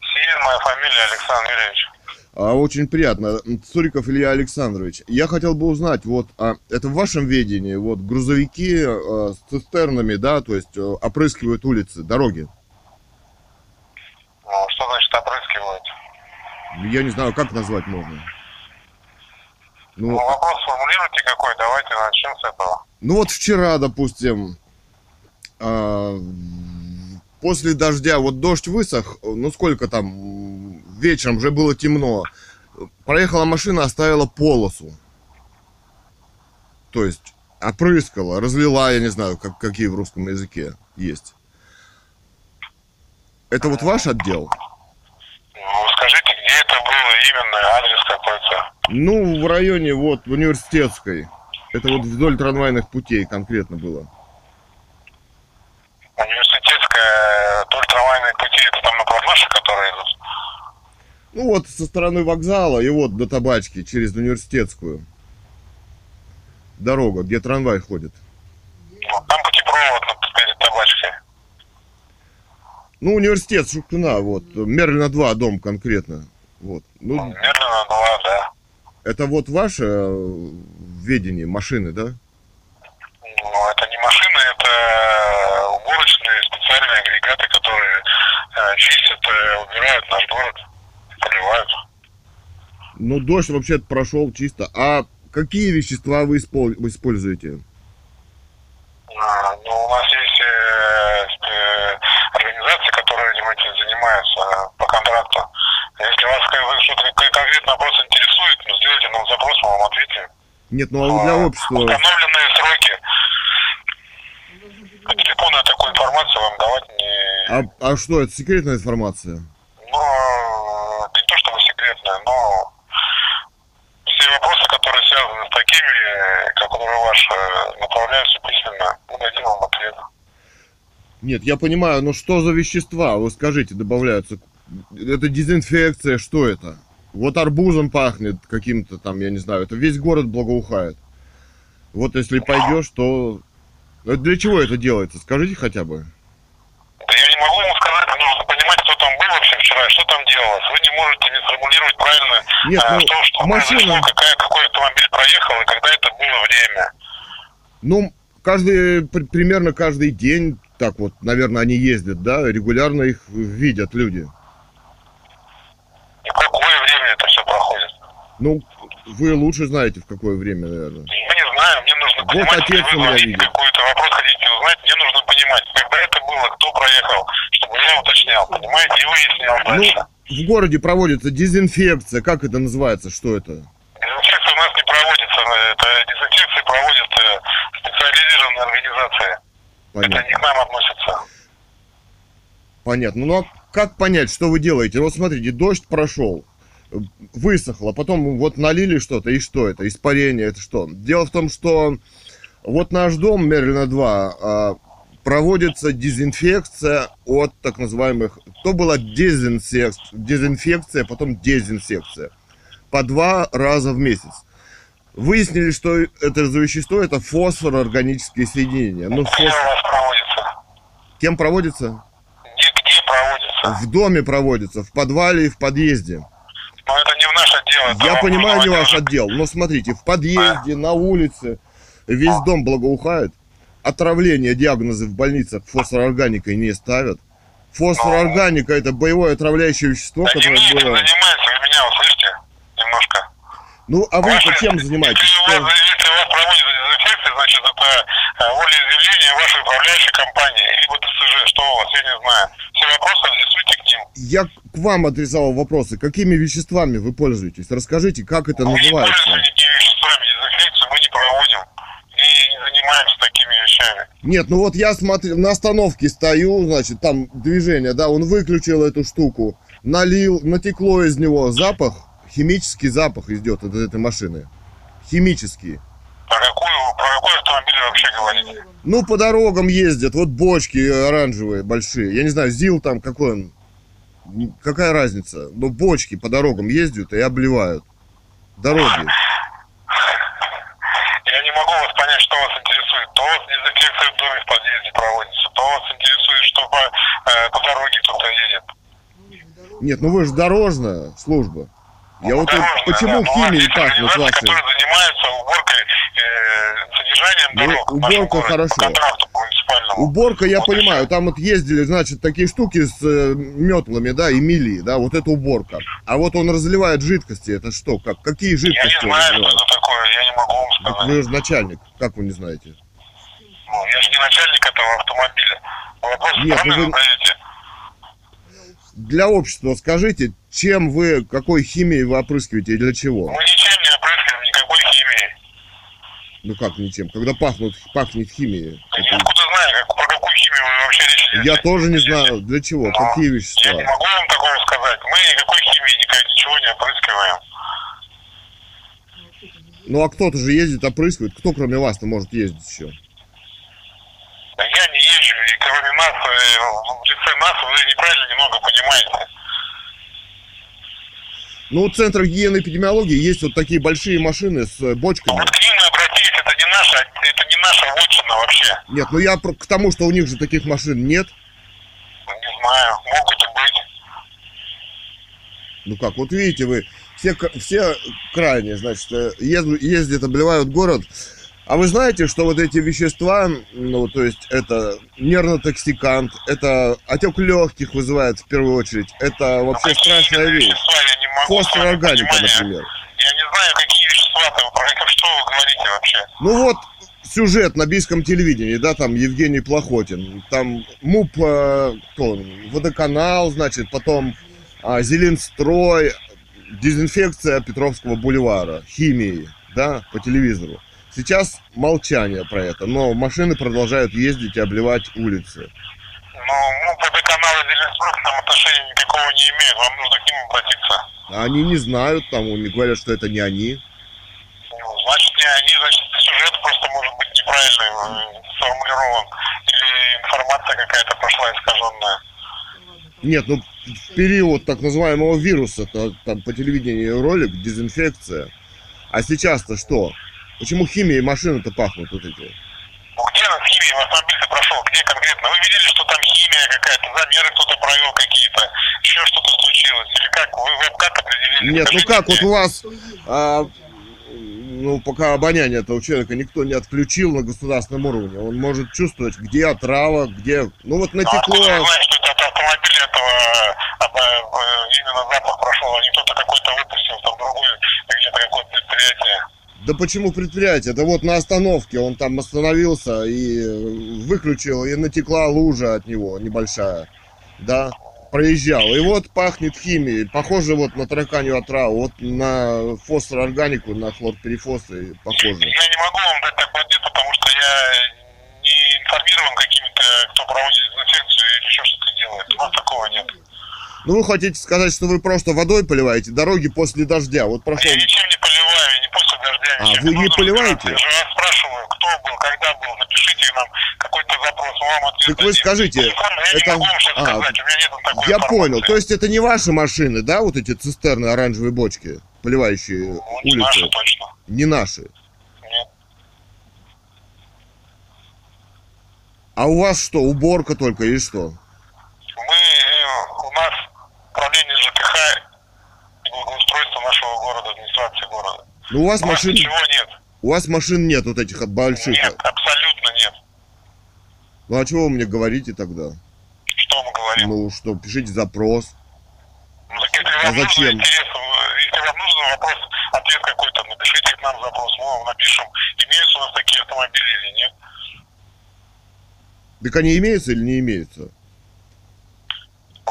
Силин моя фамилия, Александр Юрьевич. А, очень приятно. Цуриков Илья Александрович. Я хотел бы узнать, вот, а, это в вашем ведении, вот, грузовики а, с цистернами, да, то есть э, опрыскивают улицы, дороги. Ну, что значит опрыскивают? Я не знаю, как назвать можно. Ну, Ну, вопрос сформулируйте какой, давайте начнем с этого. ну вот вчера, допустим, а, после дождя, вот дождь высох, ну сколько там, вечером уже было темно, проехала машина, оставила полосу. То есть опрыскала, разлила, я не знаю, как, какие в русском языке есть. Это вот ваш отдел? Ну, скажите, где это было именно, адрес какой-то? Ну, в районе вот университетской. Это вот вдоль трамвайных путей конкретно было. Университетская, вдоль трамвайные пути, это там напротив наши, которые идут? Ну вот со стороны вокзала и вот до табачки через университетскую. Дорога, где трамвай ходит. Ну, там путепровод на- перед табачкой. Ну, университет Шукшина, вот. Мерлина 2 дом конкретно. Вот. Ну, Медленно, два, да. это вот ваше э, ведение машины, да? Ну, это не машины, это уборочные специальные агрегаты, которые э, чистят, э, убирают наш город, поливают. Ну, дождь вообще прошел чисто. А какие вещества вы испол- вы используете? А, ну, у нас есть э, сп- организации, которые этим этим занимаются э, по контракту. Если вас что-то кон- конкретный вопрос интересует, ну, сделайте нам запрос, мы вам ответим. Нет, ну а для А, общества... Установленные сроки. По телефону я такую информацию вам давать не... А, а что, это секретная информация? Ну, не то чтобы секретная, но все вопросы, которые связаны с такими, э, которые ваши, э, направляются письменно. Мы дадим вам ответ. Нет, я понимаю, но что за вещества, вы скажите, добавляются? Это дезинфекция, что это? Вот арбузом пахнет каким-то там, я не знаю, это весь город благоухает. Вот если пойдешь, то... Это Для чего это делается? Скажите хотя бы. Да я не могу вам сказать, нужно понимать, кто там был вообще вчера, что там делалось. Вы не можете не сформулировать правильно Нет, а, ну, то, что машина- произошло, какая, какой автомобиль проехал и когда это было время. Ну, каждый, при- примерно каждый день, так вот, наверное, они ездят, да, регулярно их видят люди. И в какое время это все проходит. Ну, вы лучше знаете, в какое время, наверное. Я не знаю, мне нужно Вот понимать, отец если вы видит. какой-то вопрос хотите узнать, мне нужно понимать, когда это было, кто проехал, чтобы я уточнял, понимаете, и выяснял дальше. Ну, в городе проводится дезинфекция, как это называется, что это? Дезинфекция у нас не проводится, это дезинфекция проводит э, специализированные организации. Это Понятно. не к нам относится. Понятно. Ну а как понять, что вы делаете? Вот смотрите, дождь прошел, высохло, потом вот налили что-то, и что это? Испарение, это что? Дело в том, что вот наш дом Мерлина 2 а, проводится дезинфекция от так называемых... То была дезинсек- дезинфекция, потом дезинсекция. По два раза в месяц. Выяснили, что это за вещество, это фосфороорганические соединения. Ну, Где фос- у вас проводится? Кем проводится? Где, где проводится? В доме проводится, в подвале и в подъезде. Но это не в наше дело. Я понимаю, не ваш отдел. но смотрите, в подъезде, на улице, весь дом благоухает. Отравление, диагнозы в больницах фосфорорганикой не ставят. Фосфорорганика это боевое отравляющее вещество, Да которое было... занимаемся, вы меня услышите немножко. Ну, а вы Ваши- чем занимаетесь? Если вас, если вас проводится дезинфекция, значит, это э, волеизъявление вашей управляющей компании, либо ТСЖ, что у вас, я не знаю. Все вопросы адресуйте к ним. Я к вам адресовал вопросы. Какими веществами вы пользуетесь? Расскажите, как это Мы не называется? пользуемся никакими веществами, дезинфекцию мы не проводим. И не занимаемся такими вещами. Нет, ну вот я смотрю, на остановке стою, значит, там движение, да, он выключил эту штуку, налил, натекло из него запах, химический запах идет от этой машины. Химический. Про, какой автомобиль вообще говорите? Ну, по дорогам ездят, вот бочки оранжевые, большие. Я не знаю, ЗИЛ там какой он. Какая разница? Но бочки по дорогам ездят и обливают. Дороги. Я не могу вас понять, что вас интересует. То вас дезинфекция в доме в подъезде проводится, то вас интересует, что по, э, по дороге кто-то едет. Нет, ну вы же дорожная служба. Я вот Дорожная, почему химией есть пахнет организации, вашей? которые занимаются уборкой, э, содержанием Ну, дорог. в уборка хорошо. Контракту. Уборка, я Вот понимаю, всё. там вот ездили, значит, такие штуки с э, метлами, да, и мили, да, вот это уборка. А вот он разливает жидкости, это что, как, какие Я жидкости не он знаю, что это такое, я не могу вам Вот сказать. Вы же начальник, как вы не знаете? Ну, я же не начальник этого автомобиля. Вы Вопросы Нет, ну вы- задаете. Для общества скажите, чем вы, какой химией вы опрыскиваете и для чего? Мы ничем не опрыскиваем, никакой химией. Ну как ничем, когда пахнут, пахнет химией. Да я откуда знаю, как, про какую химию вы вообще речь? Я тоже не знаю, для чего, Ну, какие Я не вещества. могу вам такого сказать. Мы никакой химии никак, ничего не опрыскиваем. Ну а кто-то же ездит, опрыскивает. Кто кроме вас-то может ездить еще? Да я не и кроме нас, э, в лице нас вы неправильно немного понимаете. Ну, у Центра гигиены и эпидемиологии есть вот такие большие машины с э, бочками. Вот к ним мы обратились, это не наша, это не наша вотчина вообще. Нет, ну я к тому, что у них же таких машин нет. Не знаю, могут и быть. Ну как, вот видите вы, все, все крайние, значит, э, ез- ездят, обливают город. А вы знаете, что вот эти вещества, ну, то есть это нервнотоксикант, это отек легких вызывает в первую очередь. Это вообще Какие страшная вещь. вещества, Фосфорорганика, например. Я не знаю, какие вещества-то, вы про что вы говорите вообще. Ну вот сюжет на бийском телевидении, да, там Евгений Плохотин, там МУП, э, кто водоканал, значит, потом а, Зеленстрой, дезинфекция Петровского бульвара, химии, да, по телевизору. Сейчас молчание про это, но машины продолжают ездить и обливать улицы. Ну, ну, водоканал и Зеленстрой к нам отношения никакого не имеют. Вам нужно к ним обратиться. А Они не знают, там у них говорят, что это не они. Ну, значит, не они, значит, сюжет просто может быть неправильный э, сформулирован. Или информация какая-то пошла искаженная. Нет, ну в период так называемого вируса, то, там по телевидению ролик, дезинфекция. А сейчас-то что? Почему химией машины-то пахнут вот эти? Ну, где на химии в автомобиль прошел? Где конкретно? Вы видели, что там химия какая-то, замеры кто-то провел какие-то, еще что-то случилось? Или как? Вы, вы как определили? Нет, ну Скажите как, вот мне. у вас, а, ну, пока обоняние этого человека никто не отключил на государственном уровне, он может чувствовать, где отрава, где, ну вот Ну, натекло, вы знаете, что это от автомобиля этого а, э, именно запах прошел, а не кто-то какой-то выпустил, там другой, где-то какое-то предприятие? Да почему предприятие, да вот на остановке он там остановился и выключил, и натекла лужа от него небольшая, да, проезжал, и вот пахнет химией, похоже вот на тараканью отраву, вот на фосфорорганику, на хлорперифосы похоже. Я не могу вам дать такой ответ, потому что я не информирован какими-то, кто проводит дезинфекцию или еще что-то делает. У нас такого нет. Ну, вы хотите сказать, что вы просто водой поливаете дороги после дождя. Вот прошел... Я ничем не поливаю, не после дождя. А, ничем. вы не Нужно поливаете? Я же вас спрашиваю, кто был, когда был. Напишите нам какой-то запрос, вам ответ Так вы скажите, Телефонно я это- не а, Я понял. То есть это не ваши машины, да, вот эти цистерны, оранжевые бочки, поливающие Ну, не наши улицы? точно. Не наши. А у вас что, уборка только или что? у нас управление ЖКХ и благоустройство нашего города, администрации города. Ну, у вас у машин... ничего нет. У вас машин нет вот этих больших? Нет, абсолютно нет. Ну, а чего вы мне говорите тогда? Что мы говорим? Ну, что, пишите запрос. Ну, так, если а зачем? Э, если вам нужен вопрос, ответ какой-то, напишите к нам запрос, мы вам напишем, имеются у нас такие автомобили или нет. Так они имеются или не имеются?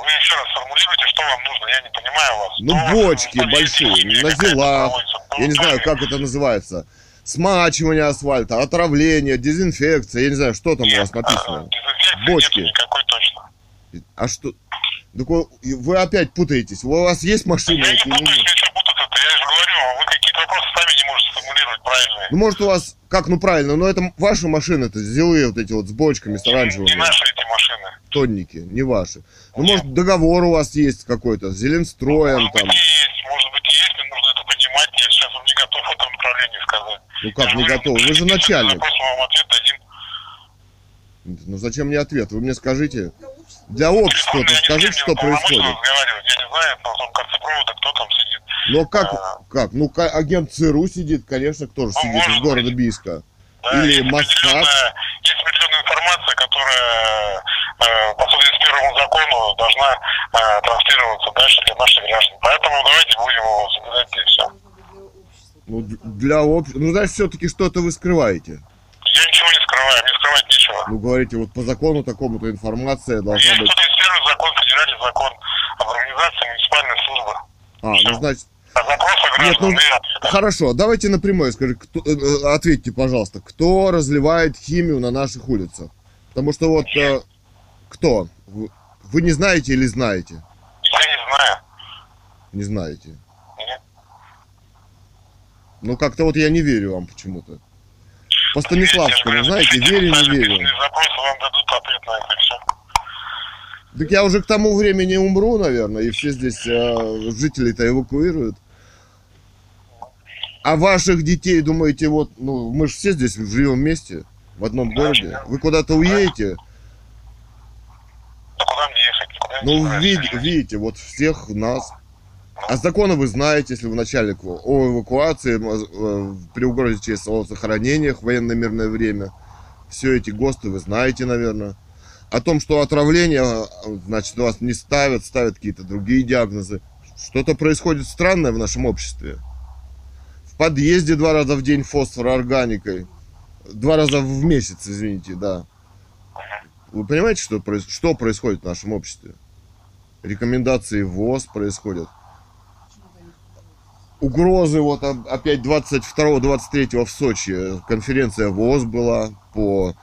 Вы еще раз формулируйте, что вам нужно, я не понимаю вас. Ну, Что бочки там большие, на зелах. Я не знаю, как это называется. Смачивание асфальта, отравление, дезинфекция. Я не знаю, что там у вас Нет, а, написано. дезинфекции Бочки. нету никакой точно. А что? Так вы, опять путаетесь. У вас есть машина Я не путаюсь, нет? я что путаться-то, я же говорю, вы какие-то вопросы сами не можете сформулировать правильные. Ну, может, у вас, как, ну, правильно, но это ваши машины, это зилые вот эти вот с бочками, с Не оранжевыми, наши эти машины. тонники, не ваши. Ну, может, договор у вас есть какой-то, с Зеленстроем Может быть там. и есть, может быть и есть, мне нужно это понимать. Я сейчас вам не готов в этом направлении сказать. Ну, как Я не готовы? Вы же начальник. Запрос, вам ответ дадим. Ну, зачем мне ответ? Вы мне скажите. Для общества, скажите, не что происходит. Я не знаю, на том конце провода кто там. Но как, как? Ну, агент ЦРУ сидит, конечно, кто же Ну, сидит из города быть. Бийска. Да, Или есть Москва. определенная- Есть определенная информация, которая э, по соответствию закону должна э, транслироваться дальше для наших граждан. Поэтому давайте будем его соблюдать и все. Ну, для общества. Ну, значит, все-таки что-то вы скрываете. Я ничего не скрываю, мне скрывать нечего. Ну, говорите, вот по закону такому-то информация должна Есть быть. 131 закон, федеральный закон об организации муниципальной службы. А, ну, значит, Нет, ну, ответы. хорошо, давайте напрямую скажи, кто, э, э, ответьте, пожалуйста, кто разливает химию на наших улицах? Потому что вот э, кто? Вы, не знаете или знаете? Я не знаю. Не знаете. Нет. Ну, как-то вот я не верю вам почему-то. По Станиславскому, Верьте, знаете, верю, не верю. письменный запрос, вам дадут ответ на это все. Так я уже к тому времени умру, наверное, и все здесь э, жителей-то эвакуируют. А ваших детей, думаете, вот, ну, мы же все здесь живем вместе, в одном городе. Вы куда-то уедете, Да куда мне ехать? Никуда не ну, вид- видите, вот всех нас. А законы вы знаете, если вы начальник о эвакуации, э, при угрозе ЧС, о захоронениях в военно-мирное время. Все эти ГОСТы вы знаете, наверное. О том, что отравление, э, значит, вас не ставят, ставят какие-то другие диагнозы. Что-то происходит странное в нашем обществе. Подъезде два раза в день фосфороорганикой. Два раза в месяц, извините, да. Вы понимаете, что, что происходит в нашем обществе? Рекомендации ВОЗ происходят. Угрозы, вот опять 22-23 в Сочи конференция ВОЗ была по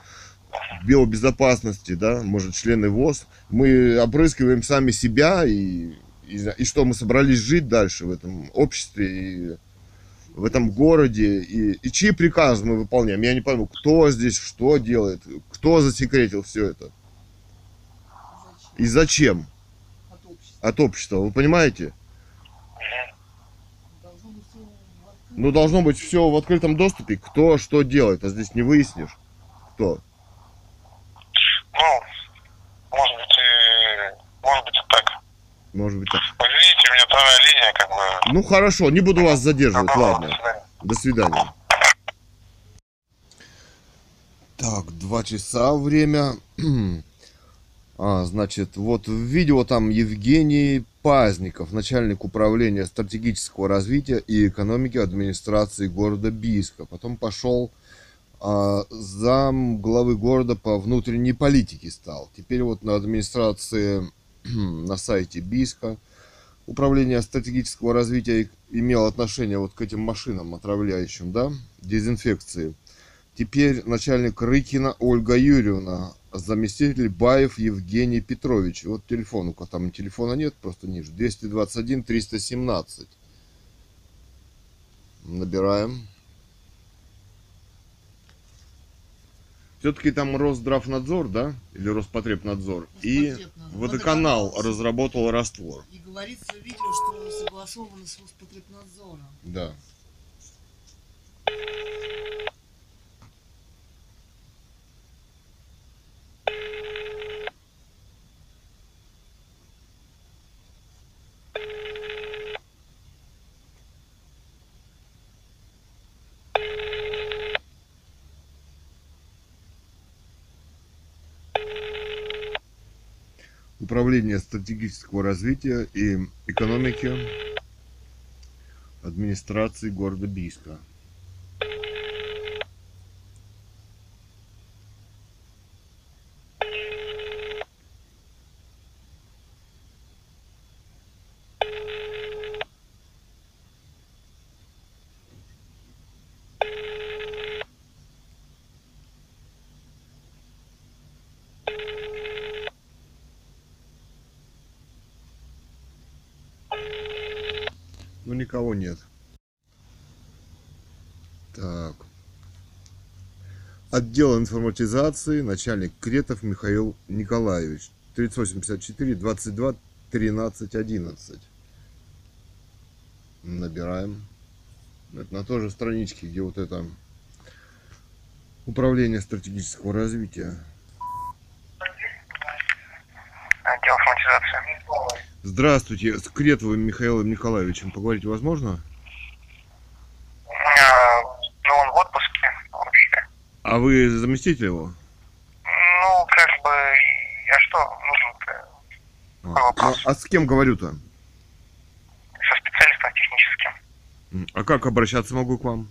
биобезопасности, да, может, члены ВОЗ. Мы обрызгиваем сами себя и, и, и что мы собрались жить дальше в этом обществе и в этом городе. И, и чьи приказы мы выполняем? Я не пойму, кто здесь что делает, кто засекретил все это. И зачем? От общества. От общества, вы понимаете? Должно быть всё в открытом. Ну, должно быть все в открытом доступе. Кто что делает, а здесь не выяснишь. Кто? Ну, может быть, и, может быть и так. Может быть так. Вы видите, у меня вторая линия, как бы... Ну, хорошо, не буду вас задерживать, Доброго, ладно. до свидания. До свидания. Так, два часа время. А, значит, вот в видео там Евгений Пазников, начальник управления стратегического развития и экономики администрации города Бийска. Потом пошел а, зам главы города по внутренней политике стал. Теперь вот на администрации на сайте Бийска управление стратегического развития имело отношение вот к этим машинам отравляющим, да, дезинфекции. Теперь начальник Рыкина Ольга Юрьевна, заместитель Баев Евгений Петрович. Вот телефон, у кого там телефона нет, просто ниже. 221 317. Набираем. Все-таки там Росздравнадзор, да? Или Роспотребнадзор. И Роспотребнадзор. водоканал Водоканал. разработал раствор. И говорится в видео, что согласовано с Роспотребнадзором. Да. Управление стратегического развития и экономики администрации города Бийска. Ну, никого нет. Так. Отдел информатизации, начальник Кретов Михаил Николаевич. 3854 22 13 11. Набираем. Это на той же страничке, где вот это управление стратегического развития. Отдел автоматизации. Здравствуйте, с Кретовым Михаилом Николаевичем поговорить возможно? А, Ну, он в отпуске вообще. А вы заместитель его? Ну, как бы, а что нужно-то А, вопрос? ну, а с кем говорю-то? со специалистом техническим? А как обращаться могу к вам?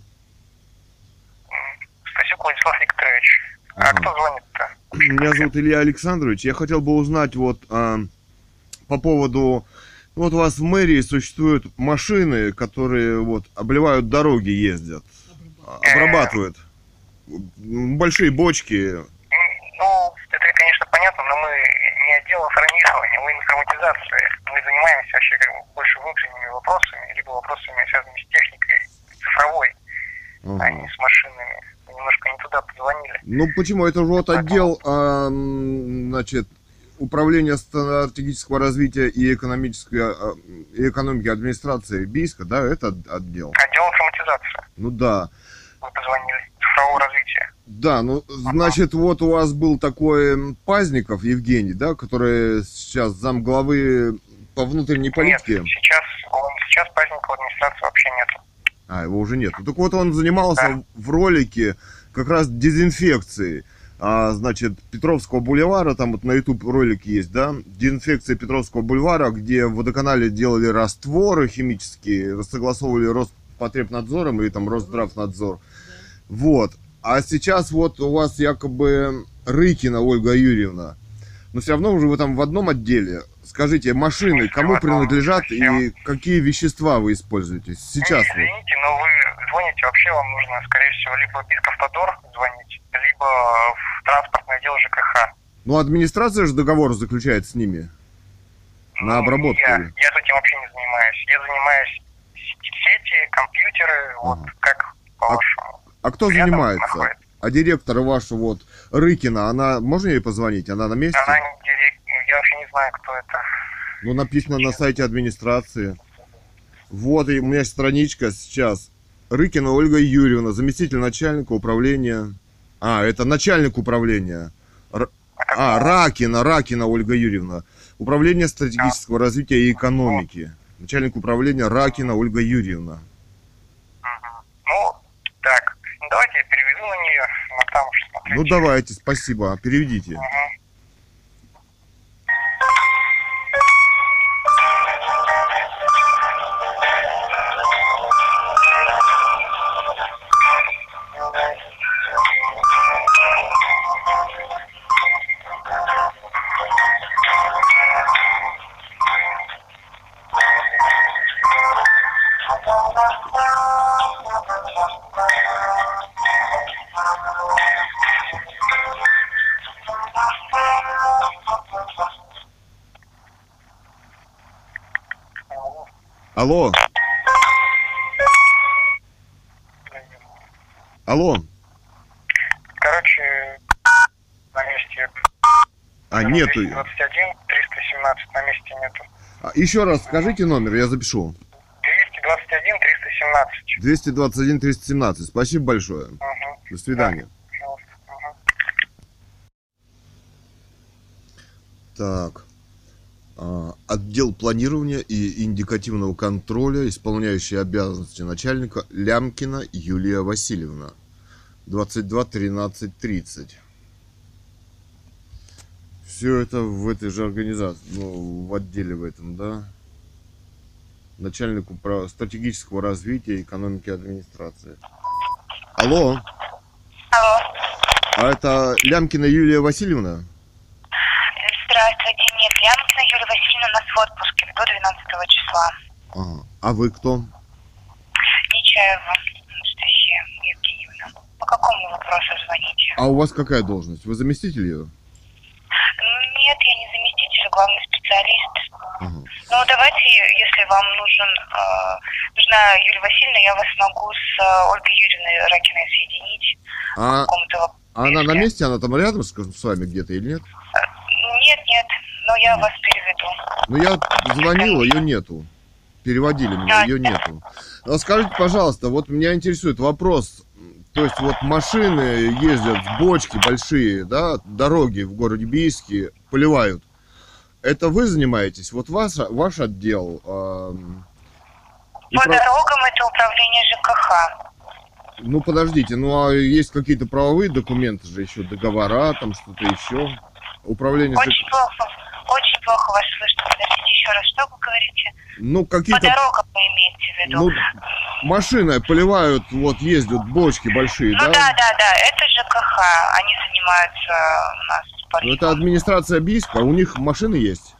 Стасюк Владислав Викторович. А Ага. кто звонит-то? Меня зовут Илья Александрович. Я хотел бы узнать вот а, по поводу... Вот у вас в мэрии существуют машины, которые вот обливают дороги, ездят, а, обрабатывают. Большие бочки. Ну, это, конечно, понятно, но мы не отдел информирования, мы информатизация. Мы занимаемся вообще как бы больше внутренними вопросами, либо вопросами, связанными с техникой цифровой, а не с машинами. Вы немножко не туда позвонили. Ну почему? Это же вот отдел, а, значит, управления стратегического развития и экономической а, и экономики администрации Бийска, да, это от- отдел. Отдел информатизации. Ну да. Вы. Да, ну, значит, вот у вас был такой Пазников Евгений, да, который сейчас замглавы по внутренней политике. Нет, сейчас, он, сейчас праздника в администрации вообще нету. А, его уже нет. Так вот он занимался Да. в ролике как раз дезинфекцией. А, значит, Петровского бульвара, там вот на YouTube ролик есть, да, дезинфекция Петровского бульвара, где в водоканале делали растворы химические, согласовывали Роспотребнадзором или там Росздравнадзор. Вот. А сейчас вот у вас якобы Рыкина Ольга Юрьевна. Но все равно уже вы там в одном отделе. Скажите, машины кому принадлежат и какие вещества вы используете сейчас? вот? Извините, но вы звоните, вообще вам нужно, скорее всего, либо в Бискавтодор звонить, либо в транспортный отдел ЖКХ. Ну, администрация же договор заключает с ними. На обработку. Я, я с этим вообще не занимаюсь. Я занимаюсь сети, компьютеры, вот Ага. как по-вашему. А кто Рядом занимается? находится. А директора ваша вот, Рыкина, она, можно ей позвонить? Она на месте? Она не директ... Я вообще не знаю, кто это. Ну, написано на сайте администрации. Вот, и у меня страничка сейчас. Рыкина Ольга Юрьевна, заместитель начальника управления. А, это начальник управления. Р- А, Ракина, Ракина Ольга Юрьевна. Управление стратегического развития и экономики. Начальник управления Ракина Ольга Юрьевна. Мгм. Ну, так, ну, давайте я переведу на нее, на там. Ну, давайте, спасибо, переведите. Мгм. Алло. Алло. Короче, на месте А, нету. 221, 317 на месте нету. А, Еще раз скажите номер, я запишу. 221, 317. 221 317. Спасибо большое. Угу. До свидания. Пожалуйста. Мгм. Так. А, Отдел планирования и индикативного контроля, исполняющий обязанности начальника Лямкина Юлия Васильевна. 22 13 30. Все это в этой же организации, ну, в отделе в этом, да? Начальник управ... стратегического развития экономики и администрации. Алло, Алло. а это Лямкина Юлия Васильевна? Здравствуйте. Юлия Васильевна у нас в отпуске до 12 числа. Ага. А вы кто? Нечаева Анастасия Евгеньевна. По какому вопросу звоните? А у вас какая должность? Вы заместитель ее? Нет, я не заместитель, главный специалист. Ага. Ну, давайте, если вам нужен, э, нужна Юлия Васильевна, я вас могу с э, Ольгой Юрьевной Ракиной соединить. А, а она на месте? Она там рядом с, с вами где-то или нет? Нет, нет, но я вас переведу. Ну, я звонил, ее нету. Переводили меня, ее нету. А скажите, пожалуйста, вот меня интересует вопрос. То есть вот машины ездят с бочки большие, да, дороги в городе Бийске поливают. Это вы занимаетесь? Вот ваш, ваш отдел? и По про- дорогам это управление ЖКХ. Ну, подождите, ну а есть какие-то правовые документы же еще, договора, там что-то еще? Управление... Очень плохо, очень плохо вас слышно. Подождите еще раз, что вы говорите? Ну, По какие-то... дорогам вы имеете в виду? Ну, машины поливают, вот ездят бочки большие, Ну да? да, да, да, это ЖКХ. Они занимаются у нас Ну, поливом. это администрация Бийска, у них машины есть?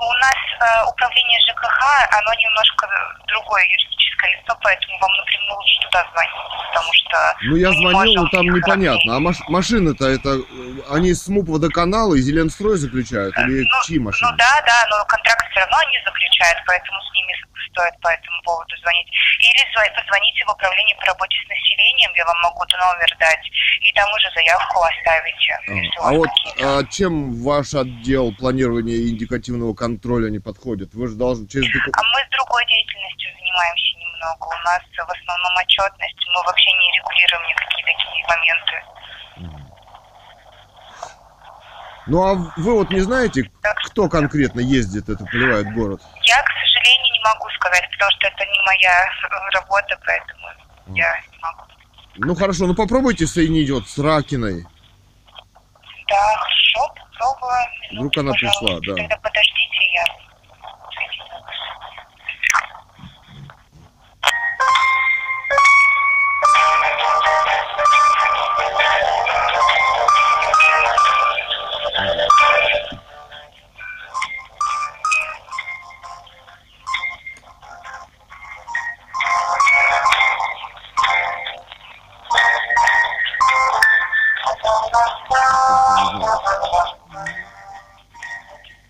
У нас э, управление ЖКХ, оно немножко другое юридическое лицо, поэтому вам напрямую лучше туда звонить, потому что... Ну, я звонил, но там непонятно. А маш- машины-то это... э, Они с МУП водоканала и Зеленстрой заключают? Или ну, чьи машины? Ну да, да, но контракт все равно они заключают, поэтому с ними стоит по этому поводу звонить. Или зв- позвоните в управление по работе с населением, я вам могу номер дать, и там уже заявку оставите. у А вот а, чем ваш отдел планирования индикативного контроля не подходит? Вы же должны через... А мы с другой деятельностью занимаемся немного. У нас в основном отчетность. Мы вообще не регулируем никакие такие моменты. Ну, а вы вот не знаете, кто конкретно ездит, это поливает город? Я, к сожалению, не могу сказать, потому что это не моя работа, поэтому я не могу. Ну, хорошо, ну попробуйте соединить вот с Ракиной. Да, хорошо, попробую. Вдруг Минуту, она пришла, да. Тогда подождите, я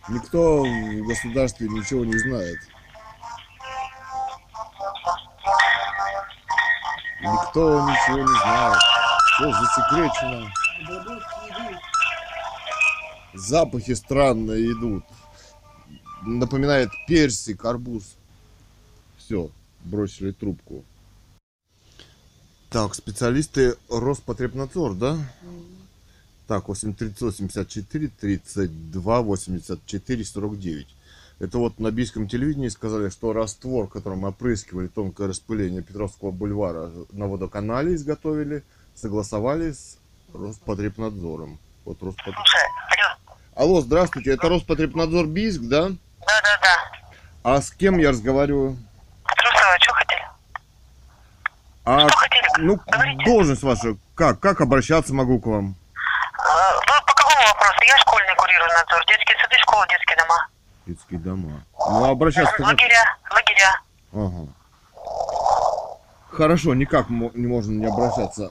Никто в государстве ничего не знает. Никто ничего не знает. Все засекречено. Запахи странные идут. Напоминает персик, арбуз. Все, бросили трубку. Так, специалисты Роспотребнадзор, да? Так, 83854 32 84 49. Это вот на бийском телевидении сказали, что раствор, которым опрыскивали тонкое распыление Петровского бульвара на водоканале изготовили, согласовали с Роспотребнадзором. Вот Роспотреб... Слушай, алло. Алло, здравствуйте, это Роспотребнадзор Бийск, да? Да-да-да. А с кем я разговариваю? Трусова, что хотели? А, Что хотели? Ну, Говорите. должность ваша, как? Как обращаться могу к вам? А, Вы по какому вопросу? Я школьный курирую надзор. Детские сады, школы, детские дома. Детские дома. Ну, а обращаться? Лагеря, лагеря. Ага. Хорошо, никак не можно не обращаться.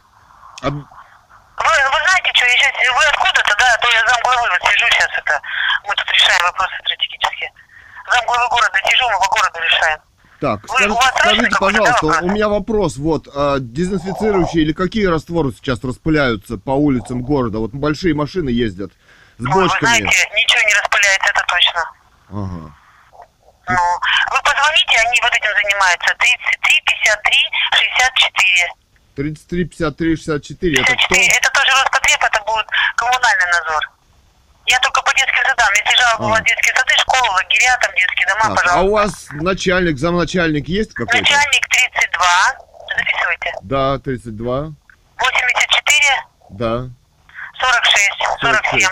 А- Вы, вы знаете, что, я сейчас, вы откуда-то, да, а то я замглавы вот сижу сейчас, это, мы тут решаем вопросы стратегические. Замглавы города сижу, мы по городу решаем. Так, Вы- скажите, скажите, пожалуйста, у меня вопрос. Вот, а, дезинфицирующие или какие растворы сейчас распыляются по улицам города? Вот большие машины ездят с Ой, вы бочками. знаете, ничего не распыляется, это точно. Ага. Ну, вы позвоните, они вот этим занимаются. 33, 53, 64. 33, 53, 64, это кто? 54. Это тоже Роспотреб, это будет коммунальный надзор. Я только по детским садам. Если жалобы у А. вас детские сады, школы, лагеря, там детские дома, Так, а пожалуйста. у вас начальник, замначальник есть какой-то? Начальник 32. Записывайте. Да, 32. 84, Да. 46, 47.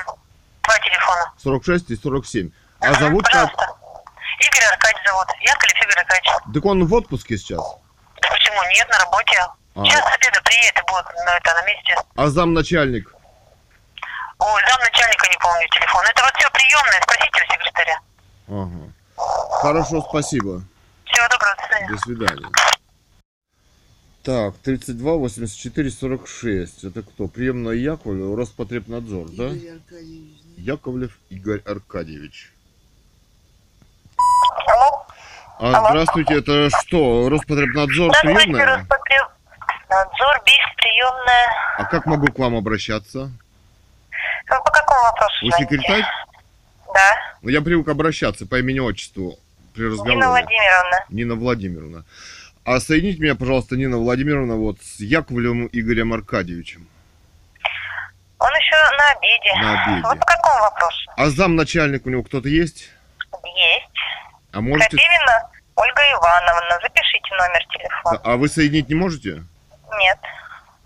46. телефона. 46 и 47. А зовут как? Пожалуйста. Игорь Аркадьевич зовут. Яковлев Игорь Аркадьевич. Так он в отпуске сейчас. Да почему? Нет, на работе. А. Сейчас с обеда приедет и будет на, это, на месте. А замначальник? Ой, замначальника не помню телефон. Это вот все приемное. Спросите у секретаря. Ага. Хорошо, спасибо. Всего доброго, до свидания. До свидания. Так, 32, 84, 46. Это кто? Приемная Яковлев, Роспотребнадзор, да? Игорь Аркадьевич, да? Яковлев Игорь Аркадьевич. Алло. А Алло. здравствуйте, это что, Роспотребнадзор приемная? Роспотребнадзор, БИС, приемная. А как могу к вам обращаться? Вы по какому вопросу Вы секретарь? Да. Ну, я привык обращаться по имени-отчеству при разговоре. Нина Владимировна. Нина Владимировна. А соедините меня, пожалуйста, Нина Владимировна, вот с Яковлевым Игорем Аркадьевичем. Он еще на обеде. На обеде. Вы по какому вопросу? А замначальник у него кто-то есть? Есть. А можете... Крапивина Ольга Ивановна. Запишите номер телефона. А вы соединить не можете? Нет.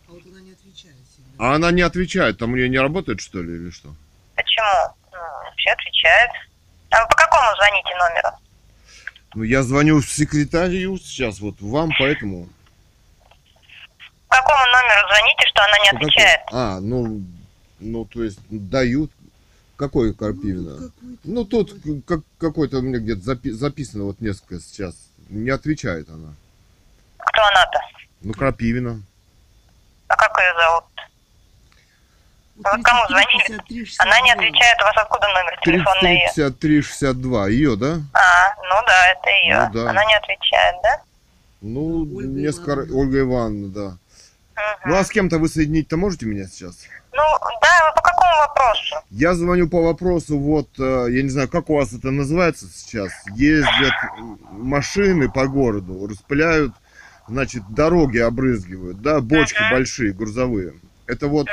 А вот она не отвечает всегда. А она не отвечает, там у нее не работает, что ли, или что? Почему? Ну, Все отвечают. А вы по какому звоните номеру? Ну, я звоню секретарю сейчас, вот вам, поэтому... По какому номеру звоните, что она не По какой- отвечает? А, ну, ну, то есть дают. Какой Карпивина? какой-то Ну, тут как, какой-то у меня где-то запи- записано вот несколько сейчас. Не отвечает она. Кто она-то? Ну, Крапивина. А как ее зовут? Вот Вы кому 33, звонили? 53, Она не 62. отвечает. У вас откуда номер телефона ее? 33 62. Ее, да? А, ну да, это ее. Ну да. Она не отвечает, да? Ну, Ольга несколько... Ивановна. Ольга Ивановна, да. Мгм. Ну, а с кем-то вы соединить-то можете меня сейчас? Ну, да, вы по какому вопросу? Я звоню по вопросу, вот, э, я не знаю, как у вас это называется сейчас. Ездят машины по городу, распыляют, значит, дороги обрызгивают, да, бочки Мгм. большие, грузовые. Это вот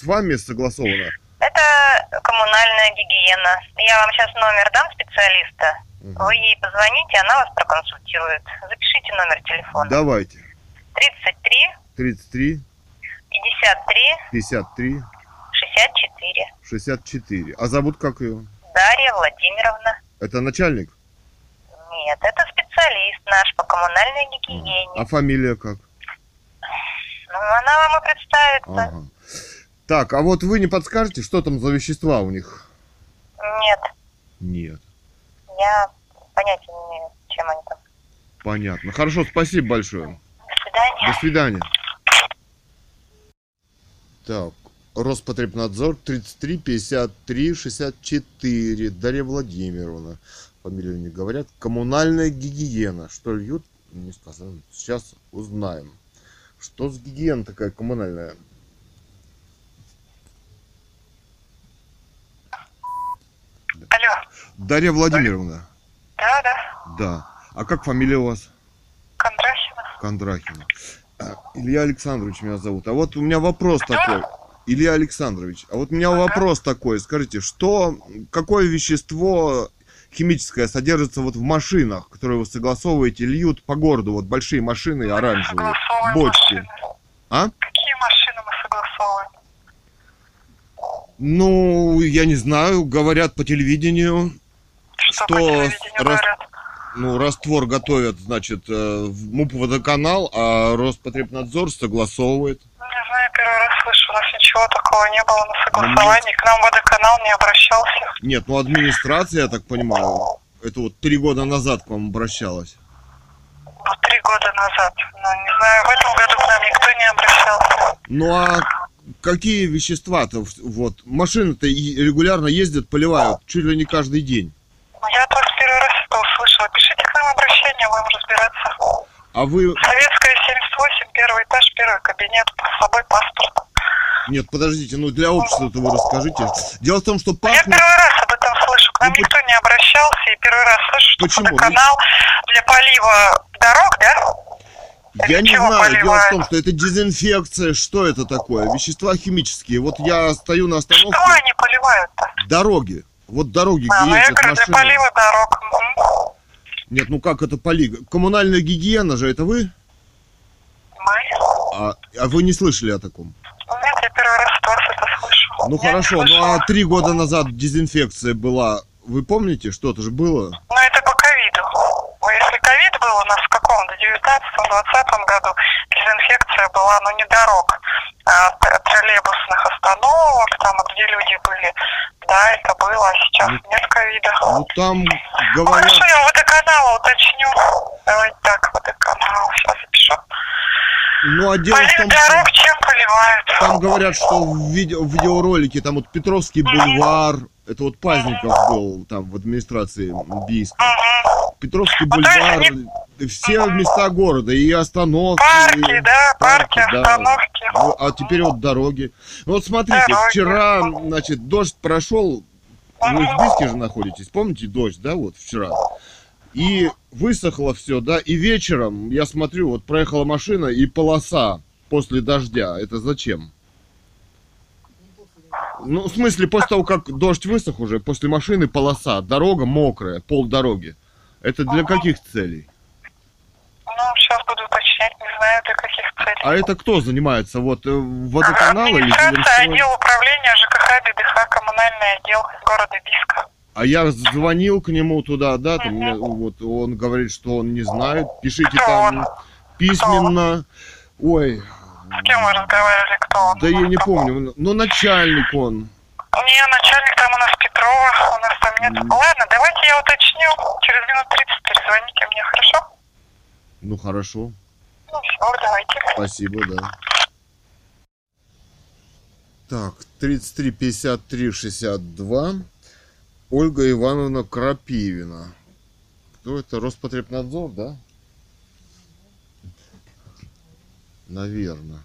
с вами согласовано? Это коммунальная гигиена. Я вам сейчас номер дам специалиста. Мгм. Вы ей позвоните, она вас проконсультирует. Запишите номер телефона. Давайте. 33 33, 53 53, 64. 64. А зовут как ее? Дарья Владимировна. Это начальник? Нет, это специалист наш по коммунальной гигиене. А фамилия как? Ну, она вам и представится. Ага. Так, а вот вы не подскажете, что там за вещества у них? Нет, Нет. я понятия не имею, чем они там. Понятно. Хорошо, спасибо большое. До свидания. До свидания. Так, Роспотребнадзор 33 53 64. Дарья Владимировна. Фамилию не говорят. Коммунальная гигиена. Что льют? Не сказано. Сейчас узнаем. Что с гигиена такая коммунальная? Алло. Дарья Владимировна. Да, да. Да. А как фамилия у вас? Кондрахина. Кондрахина. А, Илья Александрович меня зовут. А вот у меня вопрос такой. Илья Александрович, а вот у меня вопрос такой. Скажите, что, какое вещество химическое содержится вот в машинах, которые вы согласовываете, льют по городу, вот большие машины оранжевые, бочки. машины. А? Какие машины мы согласовываем? Ну, я не знаю, говорят по телевидению, Что, Что по телевидению раз- говорят? ну, раствор готовят, значит, э, в МУП водоканал, а Роспотребнадзор согласовывает. Не знаю, первый раз слышу. У нас ничего такого не было на согласовании. К нам водоканал не обращался. Нет, ну администрация, я так понимаю, это вот три года назад к вам обращалась. Ну, три года назад. Ну, не знаю, в этом году к нам никто не обращался. Ну а какие вещества-то, вот, машины-то регулярно ездят, поливают, чуть ли не каждый день. Я вас первый раз это услышала. Пишите к нам обращение, будем разбираться. А вы, Советская 78, первый этаж, первый кабинет, с собой паспорт. нет, подождите, ну для общества-то вы расскажите. Дело в том, что Я пахнет, первый раз об этом слышу. К нам Ну, никто не обращался, и первый раз слышу, что Почему? Водоканал для полива дорог, да? Я не знаю, дело в поливают? том, что это дезинфекция, что это такое, вещества химические. Вот я стою на остановке, Что они поливают-то? дороги, вот дороги, А, где ну я ездят говорю, для машины. полива дорог. Нет, ну как это полив? Коммунальная гигиена же, это вы? Мы? А, а вы не слышали о таком? Нет, я первый раз от вас это слышу. Ну Я хорошо, ну а три года назад дезинфекция была. Вы помните, что-то же было? Ну, 2019-2020 году дезинфекция была, ну, не дорог, а троллейбусных остановок, там, где люди были. Да, это было, а сейчас ну, нет ковида. Ну, там ну, говорят... Хорошо, я водоканала уточню. Давайте так, водоканал, сейчас запишу. Ну, а дело Полив в том, дорог, что... чем поливают. Там говорят, что в, видео, в видеоролике, там вот Петровский бульвар, mm-hmm это вот Пазников был там в администрации Бийска. Петровский бульвар, все места города, и остановки. Парки, и- да, парки, да. остановки. Ну, а теперь вот дороги. Ну, Вот смотрите, Дороги. вчера, значит, дождь прошел, вы в Бийске же находитесь, помните дождь, да, вот вчера? И высохло все, да, и вечером, я смотрю, вот проехала машина и полоса после дождя. Это зачем? Ну, в смысле, после того, как дождь высох уже, после машины полоса, дорога мокрая, пол дороги. Это для каких целей? Ну, сейчас буду уточнять, не знаю, для каких целей. А это кто занимается? Вот э, водоканал или Администрация, отдел управления ЖКХ, БДХ, коммунальный отдел города Биска. А я звонил к нему туда, да, там, мне, вот он говорит, что он не знает. Пишите Кто там он? письменно. Ой, С кем вы разговаривали, кто он? да я не помню. Ну, начальник он. Не, начальник там у нас Петрова, у нас там нет. Ладно, давайте я уточню. Через минут 30 перезвоните мне, хорошо? Ну, хорошо. Ну, все, давайте. Спасибо, да. Так, 33 53 62. Ольга Ивановна Крапивина. Кто это? Роспотребнадзор, да? Наверное.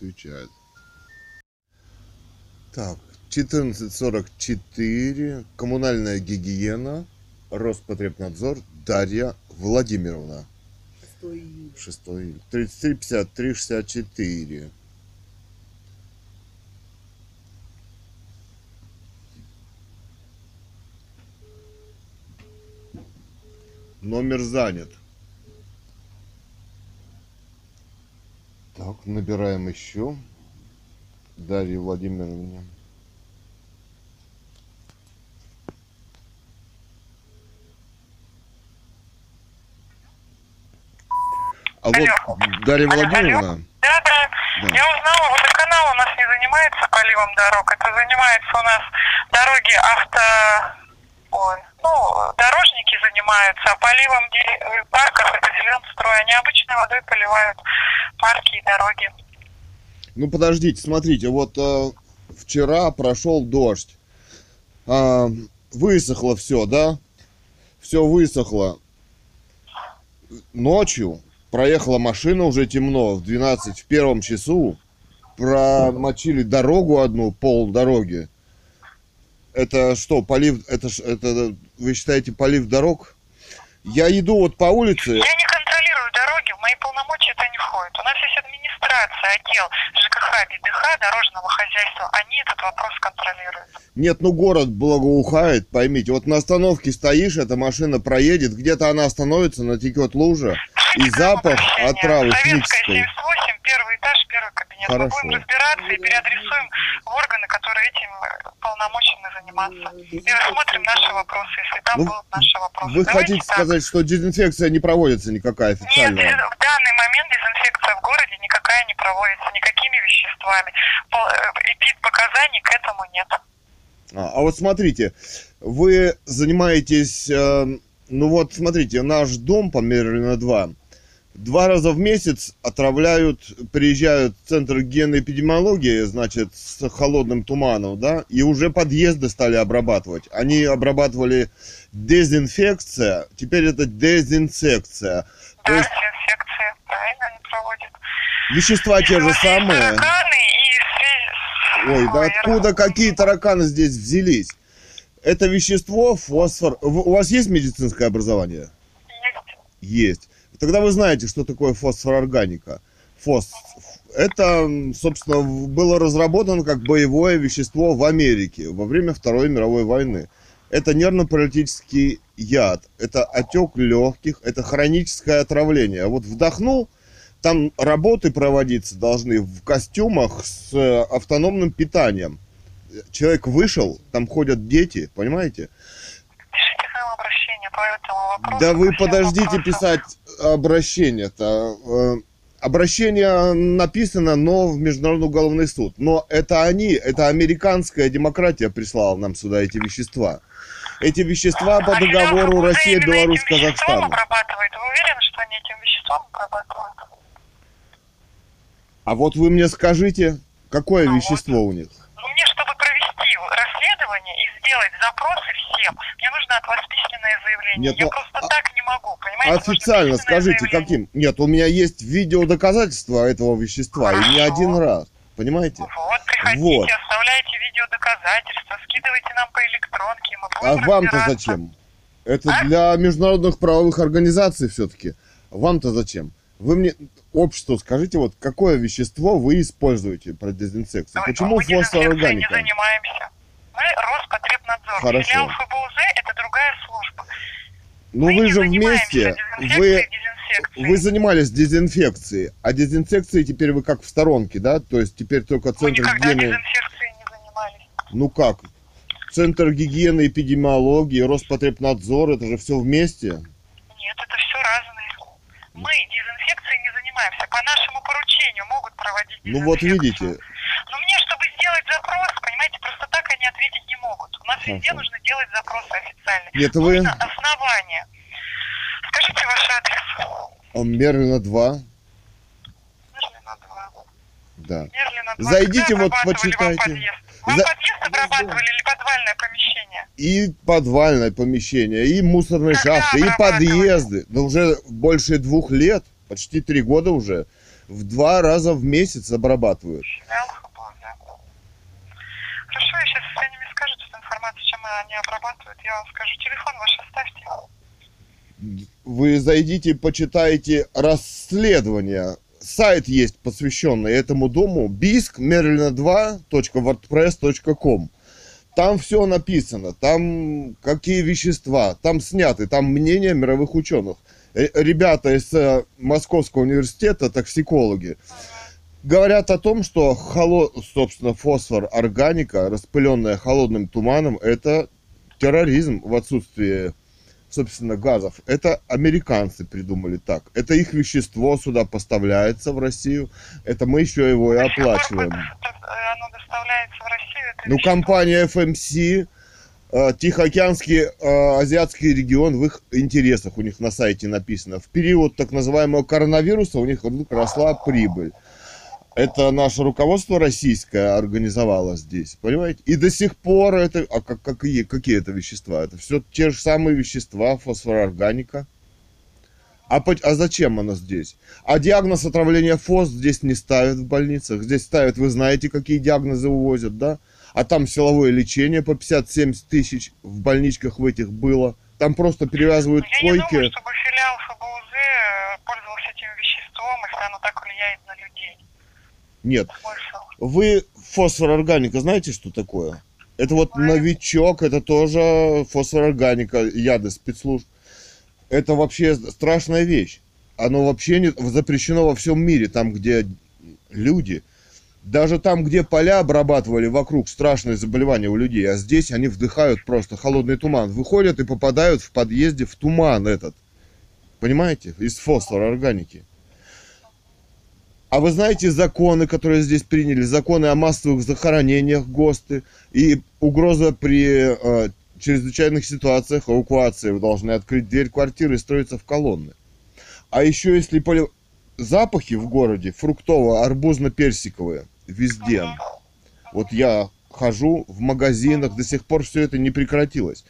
Отвечает. Так, 14.44. Коммунальная гигиена. Роспотребнадзор. Дарья Владимировна. 6 июля. 33, 53, 64. Номер занят. Так, набираем еще. Дарья Владимировна. А вот Дарья Алло, Владимировна. Да, да. Да. Я узнала, водоканал у нас не занимается поливом дорог. Это занимается у нас дороги авто... Ой, ну, дорожники занимаются, а поливом де- парков это Зеленстрой. Они обычной водой поливают парки и дороги. Ну подождите, смотрите, вот э, вчера прошел дождь, А, высохло все, да? Все высохло. Ночью проехала машина уже темно, в 12, в первом часу. Промочили дорогу одну, пол дороги. Это что, полив, это, это вы считаете полив дорог? Я иду вот по улице, Я не контролирую дороги, в мои полномочия это не входит. У нас есть администрация, отдел ЖКХ, БДХ, дорожного хозяйства. Они этот вопрос контролируют. Нет, ну город благоухает, поймите. Вот на остановке стоишь, эта машина проедет, где-то она остановится, натекет лужа, и запах отравы Советская, химической. 78, первый этаж, первый кабинет. Хорошо. Мы будем разбираться и переадресуем в органы, которые этим э, полномочены заниматься. И рассмотрим наши вопросы, если там Ну, будут наши вопросы. Вы Давайте хотите так. сказать, что дезинфекция не проводится никакая Нет, официальная? в данный момент дезинфекция в городе никакая не проводится, никакими веществами. По- э, показаний к этому нет. А, а вот смотрите, вы занимаетесь, э, ну вот смотрите, наш дом по Мерлина 2 два раза в месяц отравляют, приезжают в центр генной эпидемиологии, значит, с холодным туманом, да, и уже подъезды стали обрабатывать. Они обрабатывали дезинфекция, теперь это дезинсекция. Да, есть дезинфекции, правильно они проводят. вещества те же самые. Тараканы и Ой, да Ой, откуда какие тараканы здесь взялись? Это вещество фосфор. У вас есть медицинское образование? Есть. Есть. Тогда вы знаете, что такое фосфорорганика. Фос. Это, собственно, было разработано как боевое вещество в Америке во время Второй мировой войны. Это нервно-паралитический яд, это отек легких, это хроническое отравление. Вот вдохнул, там работы проводиться должны в костюмах с э, автономным питанием. Человек вышел, там ходят дети, понимаете? Обращение по этому вопросу. Да вы подождите вопросам. писать обращение-то. Э, Обращение написано, но в Международный уголовный суд. Но это они, это американская демократия прислала нам сюда эти вещества. Эти вещества по А договору Россия, Беларусь, Казахстан. обрабатывает. Вы уверены, что они этим веществом обрабатывают? А вот вы мне скажите, какое Ну вещество у них? Ну, мне, чтобы провести сделать запросы всем, мне нужно от вас письменное заявление. Нет, Я ну, просто а- так не могу, понимаете? Официально скажите, заявление. каким? Нет, у меня есть видео доказательства этого вещества, и не Хорошо. один раз. Понимаете? Вот, приходите, Вот. оставляйте видеодоказательства, скидывайте нам по электронке, мы А будем вам-то разбираться. зачем? Это А? для международных правовых организаций все-таки. Вам-то зачем? Вы мне, обществу, скажите, вот какое вещество вы используете при дезинсекции? Ой, Почему мы фосфорорганика? не занимаемся. Мы Роспотребнадзор. Хорошо. Филиал ФБУЗ – это другая служба. Ну Мы вы же вместе, дезинфекцией, вы, вы занимались дезинфекцией, а дезинсекцией теперь вы как в сторонке, да? То есть теперь только Мы центр никогда гигиены... дезинфекцией не занимались. Ну как? Центр гигиены, эпидемиологии, Роспотребнадзор, это же все вместе. Нет, это все разные. Мы дезинфекцией не занимаемся. По нашему поручению могут проводить Ну вот дезинфекцию. видите, Но мне, чтобы сделать запрос, понимаете, просто так они ответить не могут. У нас везде нужно делать запросы официальные. Нет, вы- Нужно основание. Скажите ваш адрес. Мерлина 2, Мерлина 2. да. Мерлина 2. Зайдите Когда вот, почитайте. Вам За- подъезд обрабатывали или подвальное помещение? и подвальное помещение, и мусорные Когда шахты, и подъезды. Да уже больше двух лет, почти три года уже, в два раза в месяц обрабатывают. ФБУЗ. Хорошо, я сейчас если они мне скажут эту информацию, чем они обрабатывают, я вам скажу. Телефон ваш оставьте. Вы зайдите, почитайте расследование. Сайт есть, посвященный этому дому, biskmerlina2.wordpress.com. Там все написано, там какие вещества, там сняты, там мнения мировых ученых. Э, Ребята из э, Московского университета, токсикологи, говорят о том, что, холо... собственно, фосфор органика, распыленная холодным туманом, это терроризм в отсутствии собственно, газов. Это американцы придумали так. Это их вещество сюда поставляется в Россию. Это мы еще его и оплачиваем. э, Оно доставляется в Россию. Ну, компания FMC, э, Тихоокеанский э, азиатский регион в их интересах, у них на сайте написано. В период так называемого коронавируса у них росла прибыль. Это наше руководство российское организовало здесь, понимаете? И до сих пор это... А как, какие, какие это вещества? Это все те же самые вещества, фосфорорганика. А, по- а зачем оно здесь? А диагноз отравления фос здесь не ставят в больницах. Здесь ставят, вы знаете, какие диагнозы увозят, да? А там силовое лечение по 50-70 тысяч в больничках в этих было. Там просто перевязывают Я не койки. думаю, чтобы филиал ФБУЗ э, пользовался этим веществом, если оно так влияет на людей. Нет. Вы фосфорорганика знаете, что такое? Это вот новичок, это тоже фосфорорганика, яды спецслужб. Это вообще страшная вещь. Оно вообще не, запрещено во всем мире, там, где люди. Даже там, где поля обрабатывали вокруг страшные заболевания у людей, а здесь они вдыхают просто холодный туман. Выходят и попадают в подъезде в туман этот. Понимаете? Из фосфорорганики. А вы знаете законы, которые здесь приняли? Законы о массовых захоронениях ГОСТы и угроза при э, чрезвычайных ситуациях эвакуации. Вы должны открыть дверь квартиры и строиться в колонны. А еще если поли- запахи в городе фруктово-арбузно-персиковые везде. Вот я хожу в магазинах, до сих пор все это не прекратилось.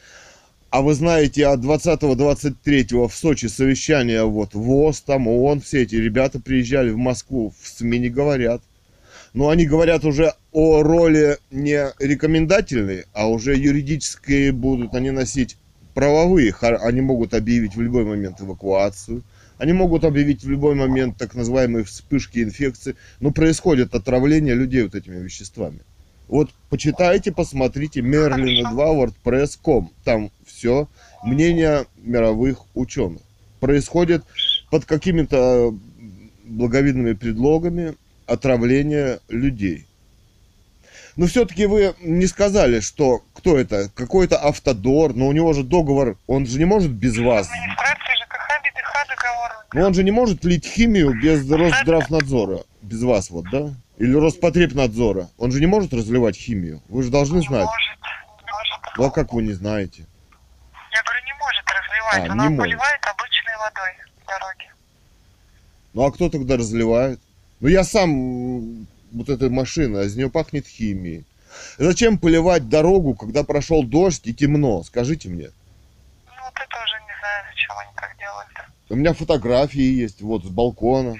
А вы знаете, от 20-23 в Сочи совещание вот ВОЗ, там ООН, все эти ребята приезжали в Москву, в СМИ не говорят. Но они говорят уже о роли не рекомендательной, а уже юридические будут они носить правовые. Они могут объявить в любой момент эвакуацию. Они могут объявить в любой момент так называемые вспышки инфекции. Но происходит отравление людей вот этими веществами. Вот почитайте, посмотрите Мерлина 2 WordPress.com. Там все мнение мировых ученых. Происходит под какими-то благовидными предлогами отравление людей. Но все-таки вы не сказали, что кто это, какой-то автодор, но у него же договор, он же не может без вас. Но он же не может лить химию без Росздравнадзора. Без вас вот, да? Или Роспотребнадзора. Он же не может разливать химию. Вы же должны Не знать. может, не может. Ну а как вы не знаете? Может разливать. А, Она не может. поливает обычной водой дороги. Ну а кто тогда разливает? Ну я сам, вот эта машина, из нее пахнет химией. Зачем поливать дорогу, когда прошел дождь и темно? Скажите мне. Ну, вот это уже не знаю, зачем они так делают. У меня фотографии есть, вот, с балкона.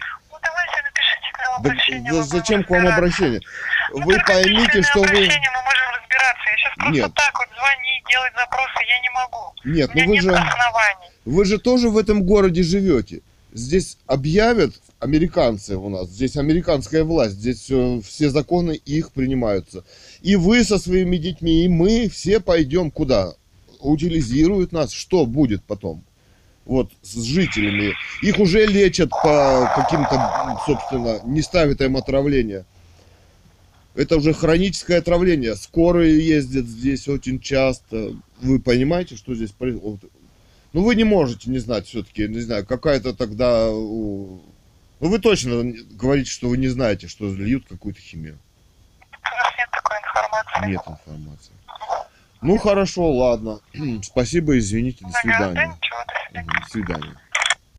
Да будем зачем к вам обращение? Ну, Вы поймите, что вы... мы можем разбираться. Я сейчас просто Нет. так вот звонить, делать запросы я не могу. Нет, ну вы нет же... оснований. Вы же тоже в этом городе живете. Здесь объявят американцы у нас, здесь американская власть, здесь все законы их принимаются. И вы со своими детьми, и мы все пойдем куда? Утилизируют нас, что будет потом? Вот с жителями. Их уже лечат по каким-то, собственно, не ставят им отравления. Это уже хроническое отравление. Скорые ездят здесь очень часто. Вы понимаете, что здесь происходит? Ну, вы не можете не знать все-таки, не знаю, какая-то тогда... Ну, вы точно говорите, что вы не знаете, что льют какую-то химию. У нас нет такой информации. Нет информации. Ну, хорошо, ладно. Спасибо, извините, до Ага, да свидания. ничего, до свидания. Мгм, До свидания.